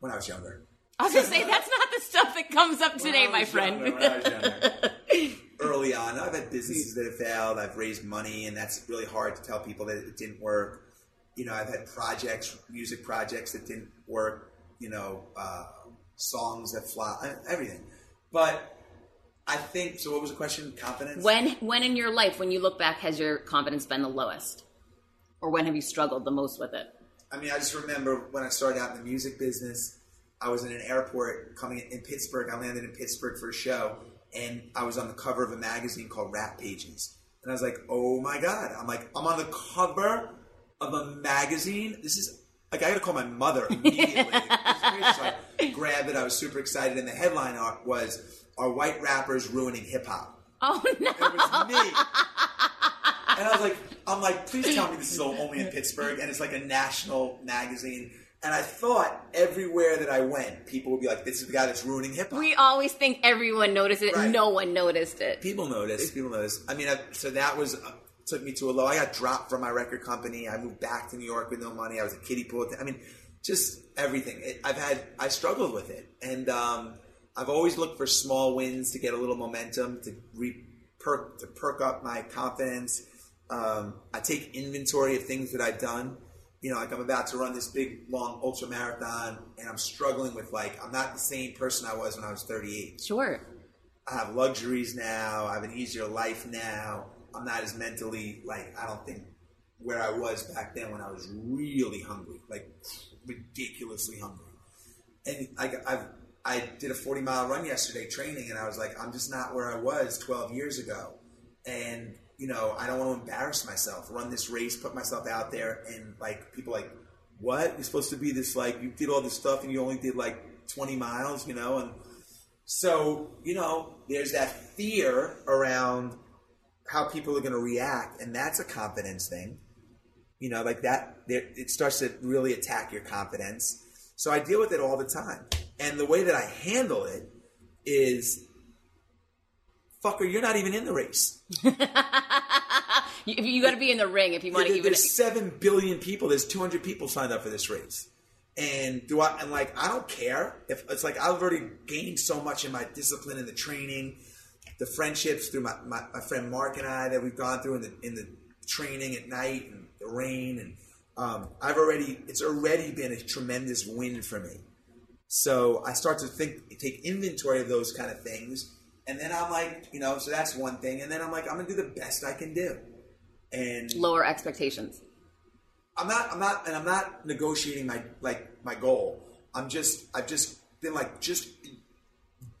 when I was younger. I was gonna say that's not the stuff that comes up today, When I my was friend. younger, (laughs) when I was younger. Early on, I've had businesses that have failed. I've raised money, and that's really hard to tell people that it didn't work. You know, I've had projects, music projects that didn't work. You know, uh, songs that flop, everything. But I think. So, what was the question? Confidence. when when in your life, when you look back, has your confidence been the lowest, or when have you struggled the most with it? I mean, I just remember when I started out in the music business, I was in an airport coming in, in Pittsburgh. I landed in Pittsburgh for a show, and I was on the cover of a magazine called Rap Pages. And I was like, oh my God. I'm like, I'm on the cover of a magazine. This is like, I got to call my mother (laughs) immediately. This is crazy. so I grabbed it. I was super excited. And the headline art was, Are white rappers ruining hip hop? Oh no! It was me. And I was like, I'm like, please tell me this is only in Pittsburgh, and it's like a national magazine. And I thought everywhere that I went, people would be like, "This is the guy that's ruining hip hop." We always think everyone noticed it. Right. No one noticed it. People noticed. People notice. I mean, I, so that was uh, took me to a low. I got dropped from my record company. I moved back to New York with no money. I was a kiddie pool. I mean, just everything. It, I've had. I struggled with it, and um, I've always looked for small wins to get a little momentum to re perk to perk up my confidence. Um, I take inventory of things that I've done. You know, like I'm about to run this big long ultra marathon, and I'm struggling with like I'm not the same person I was when I was 38. Sure. I have luxuries now. I have an easier life now. I'm not as mentally like I don't think where I was back then when I was really hungry, like ridiculously hungry. And I, I've I did a 40 mile run yesterday training, and I was like, I'm just not where I was 12 years ago. And you know, I don't want to embarrass myself. Run this race, put myself out there, and like people like, what? You're supposed to be this like you did all this stuff, and you only did like 20 miles, you know, and so, you know, there's that fear around how people are going to react, and that's a confidence thing. You know, like that, it starts to really attack your confidence. So I deal with it all the time. And the way that I handle it is, fucker, you're not even in the race. (laughs) You, you got to be in the ring if you want to even. there's seven billion people. There's 200 people signed up for this race. And do I? And like, I don't care if it's like I've already gained so much in my discipline and the training, the friendships through my, my, my friend Mark and I that we've gone through in the in the training at night and the rain and um, I've already it's already been a tremendous win for me. So I start to think, take inventory of those kind of things, and then I'm like, you know, so that's one thing, and then I'm like, I'm gonna do the best I can do, and lower expectations. I'm not, I'm not, and I'm not negotiating my like my goal. I'm just, I've just been like, just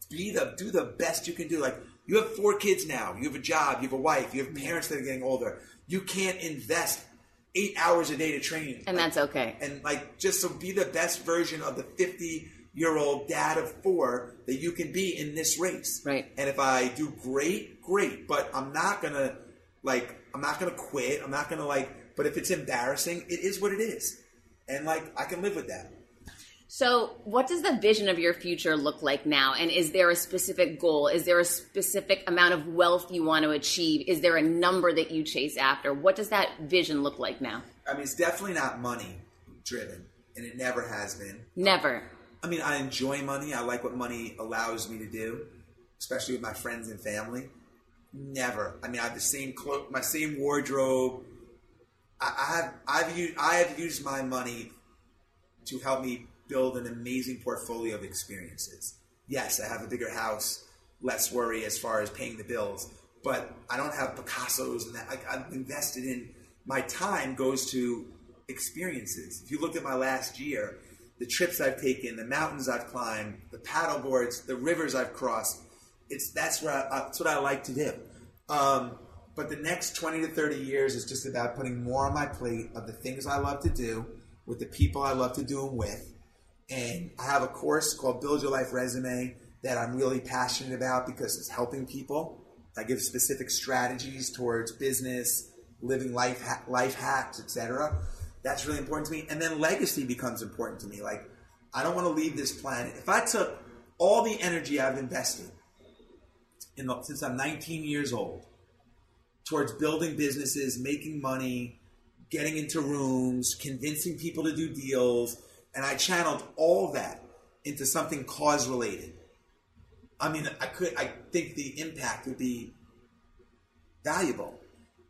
be the, do the best you can do. Like you have four kids now, you have a job, you have a wife, you have parents that are getting older. You can't invest eight hours a day to train, And Like, that's okay. and like just so be the best version of the 50 year old dad of four that you can be in this race Right. and if i do great great but i'm not gonna like i'm not gonna quit i'm not gonna like but if it's embarrassing it is what it is and like i can live with that So, what does the vision of your future look like now? And is there a specific goal? Is there a specific amount of wealth you want to achieve? Is there a number that you chase after? What does that vision look like now? i mean it's definitely not money driven and it never has been Never. I mean, I enjoy money. I like what money allows me to do, especially with my friends and family. Never. I mean, I have the same clo- my same wardrobe. I, I have I've used I have used my money to help me build an amazing portfolio of experiences. Yes, I have a bigger house, less worry as far as paying the bills, but I don't have Picasso's and that. Like I've invested in my time goes to experiences. If you look at my last year, the trips I've taken, the mountains I've climbed, the paddle boards, the rivers I've crossed, it's that's where I, that's what I like to do. Um, but the next 20 to 30 years is just about putting more on my plate of the things I love to do with the people I love to do them with. And I have a course called Build Your Life Resume that I'm really passionate about because it's helping people. I give specific strategies towards business, living life ha- life hacks, etc. That's really important to me. And then legacy becomes important to me. Like I don't want to leave this planet. If I took all the energy I've invested in the, since I'm 19 years old towards building businesses, making money, getting into rooms, convincing people to do deals, and I channeled all that into something cause related. I mean, I could. I think the impact would be valuable,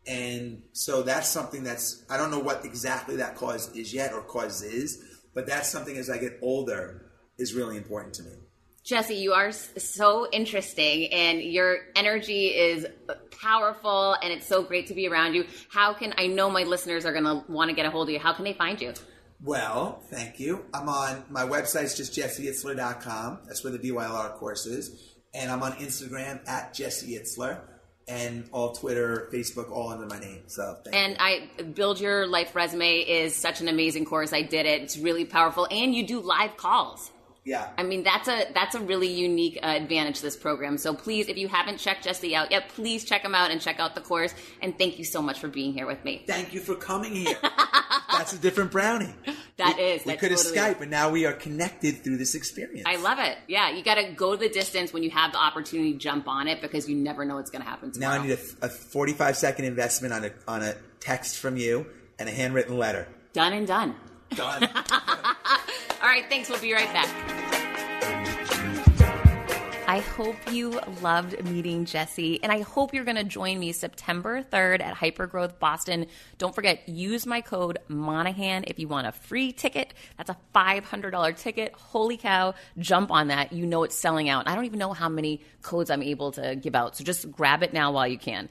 and so that's something that's. I don't know what exactly that cause is yet or cause is, but that's something as I get older is really important to me. Jesse, you are so interesting and your energy is powerful and it's so great to be around you. How can I know my listeners are going to want to get a hold of you? How can they find you? Well, thank you. I'm on my website's just jesseitzler.com. That's where the BYLR course is. And I'm on Instagram at Jesse Itzler and all Twitter, Facebook, all under my name. So, and you. I build your life resume is such an amazing course. I did it. It's really powerful, and you do live calls. Yeah. I mean, that's a that's a really unique uh, advantage this program. So please, if you haven't checked Jesse out yet, please check him out and check out the course. And thank you so much for being here with me. Thank you for coming here. (laughs) that's a different brownie. That we, is. We could totally have Skype, but now we are connected through this experience. I love it. Yeah, you got to go the distance when you have the opportunity to jump on it because you never know what's going to happen tomorrow. Now I need a, a 45 second investment on a on a text from you and a handwritten letter. Done and done. Done. (laughs) All right, thanks. We'll be right back. I hope you loved meeting Jesse, and I hope you're going to join me September 3rd at Hypergrowth Boston. Don't forget, use my code Monahan if you want a free ticket. That's a $500 ticket. Holy cow, jump on that. You know it's selling out. I don't even know how many codes I'm able to give out, so just grab it now while you can.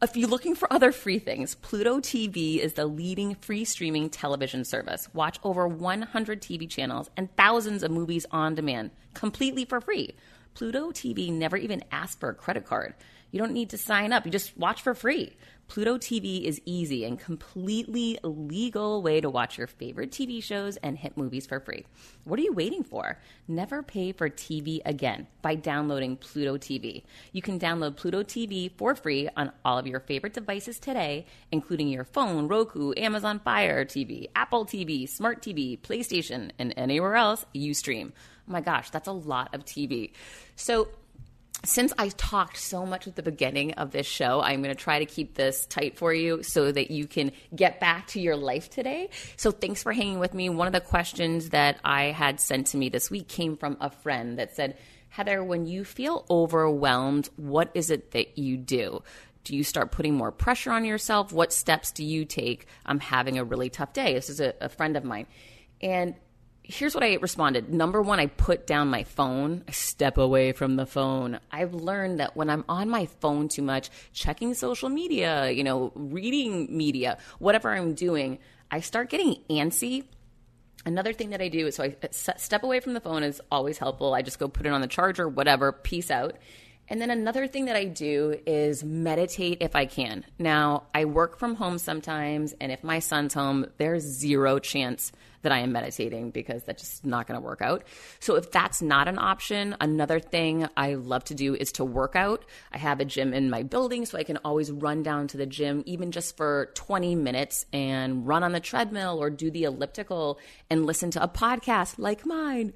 If you're looking for other free things, Pluto TV is the leading free streaming television service. Watch over 100 TV channels and thousands of movies on demand, completely for free. Pluto TV never even asks for a credit card. You don't need to sign up, you just watch for free. Pluto TV is easy and completely legal way to watch your favorite TV shows and hit movies for free. What are you waiting for? Never pay for TV again by downloading Pluto TV. You can download Pluto TV for free on all of your favorite devices today, including your phone, Roku, Amazon Fire TV, Apple TV, Smart TV, PlayStation, and anywhere else you stream. Oh my gosh, that's a lot of TV. So since I talked so much at the beginning of this show, I'm going to try to keep this tight for you so that you can get back to your life today. So, thanks for hanging with me. One of the questions that I had sent to me this week came from a friend that said, Heather, when you feel overwhelmed, what is it that you do? Do you start putting more pressure on yourself? What steps do you take? I'm having a really tough day. This is a, a friend of mine. And here's what I responded. Number one, I put down my phone. I step away from the phone. I've learned that when I'm on my phone too much, checking social media, you know, reading media, whatever I'm doing, I start getting antsy. Another thing that I do is so I uh, step away from the phone is always helpful. I just go put it on the charger, whatever, peace out. And then another thing that I do is meditate if I can. Now, I work from home sometimes, and if my son's home, there's zero chance that I am meditating because that's just not going to work out. So if that's not an option, another thing I love to do is to work out. I have a gym in my building, so I can always run down to the gym, even just for 20 minutes, and run on the treadmill or do the elliptical and listen to a podcast like mine.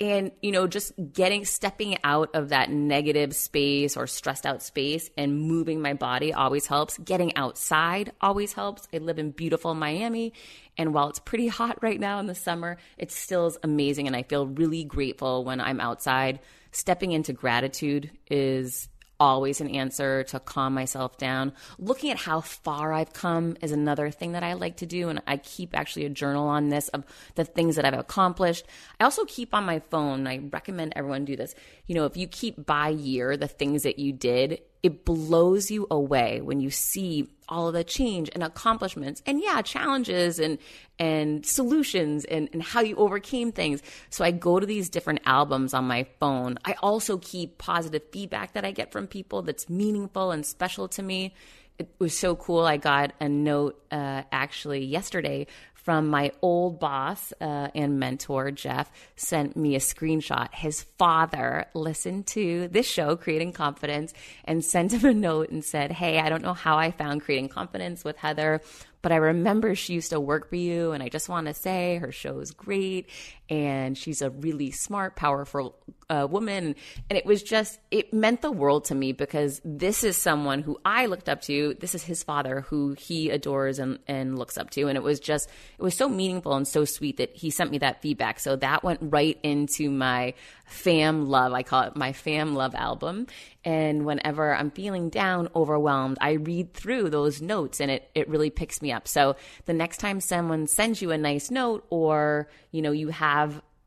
And, you know, just getting, stepping out of that negative space or stressed out space and moving my body always helps. Getting outside always helps. I live in beautiful Miami and while it's pretty hot right now in the summer, it still is amazing. And I feel really grateful when I'm outside. Stepping into gratitude is always an answer to calm myself down. Looking at how far I've come is another thing that I like to do. And I keep actually a journal on this of the things that I've accomplished. I also keep on my phone, I recommend everyone do this. You know, if you keep by year the things that you did, it blows you away when you see all of the change and accomplishments and yeah challenges and and solutions and, and how you overcame things. So i go to these different albums on my phone. I also keep positive feedback that i get from people that's meaningful and special to me. It was so cool. I got a note uh, actually yesterday from my old boss uh, and mentor, Jeff, sent me a screenshot. His father listened to this show, Creating Confidence, and sent him a note and said, Hey, I don't know how I found Creating Confidence with Heather, but I remember she used to work for you, and I just want to say her show is great, and she's a really smart, powerful uh, woman. And it was just, it meant the world to me because this is someone who I looked up to. This is his father who he adores and, and looks up to. And it was just, it was so meaningful and so sweet that he sent me that feedback. So that went right into my fam love. I call it my fam love album. And whenever I'm feeling down, overwhelmed, I read through those notes and it, it really picks me up. So the next time someone sends you a nice note or, you know, you have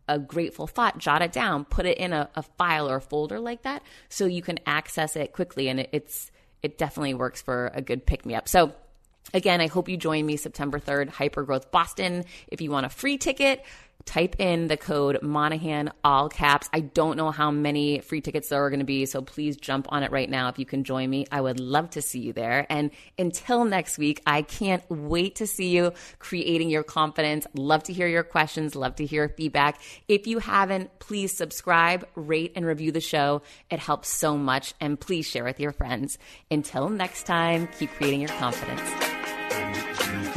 a grateful thought, jot it down, put it in a, a file or a folder like that so you can access it quickly. And it, it's, it definitely works for a good pick me up. So Again, I hope you join me September 3rd, Hypergrowth Boston. If you want a free ticket, type in the code Monahan, all caps. I don't know how many free tickets there are going to be, so please jump on it right now if you can join me. I would love to see you there. And until next week, I can't wait to see you creating your confidence. Love to hear your questions, love to hear feedback. If you haven't, please subscribe, rate, and review the show. It helps so much. And please share with your friends. Until next time, keep creating your confidence.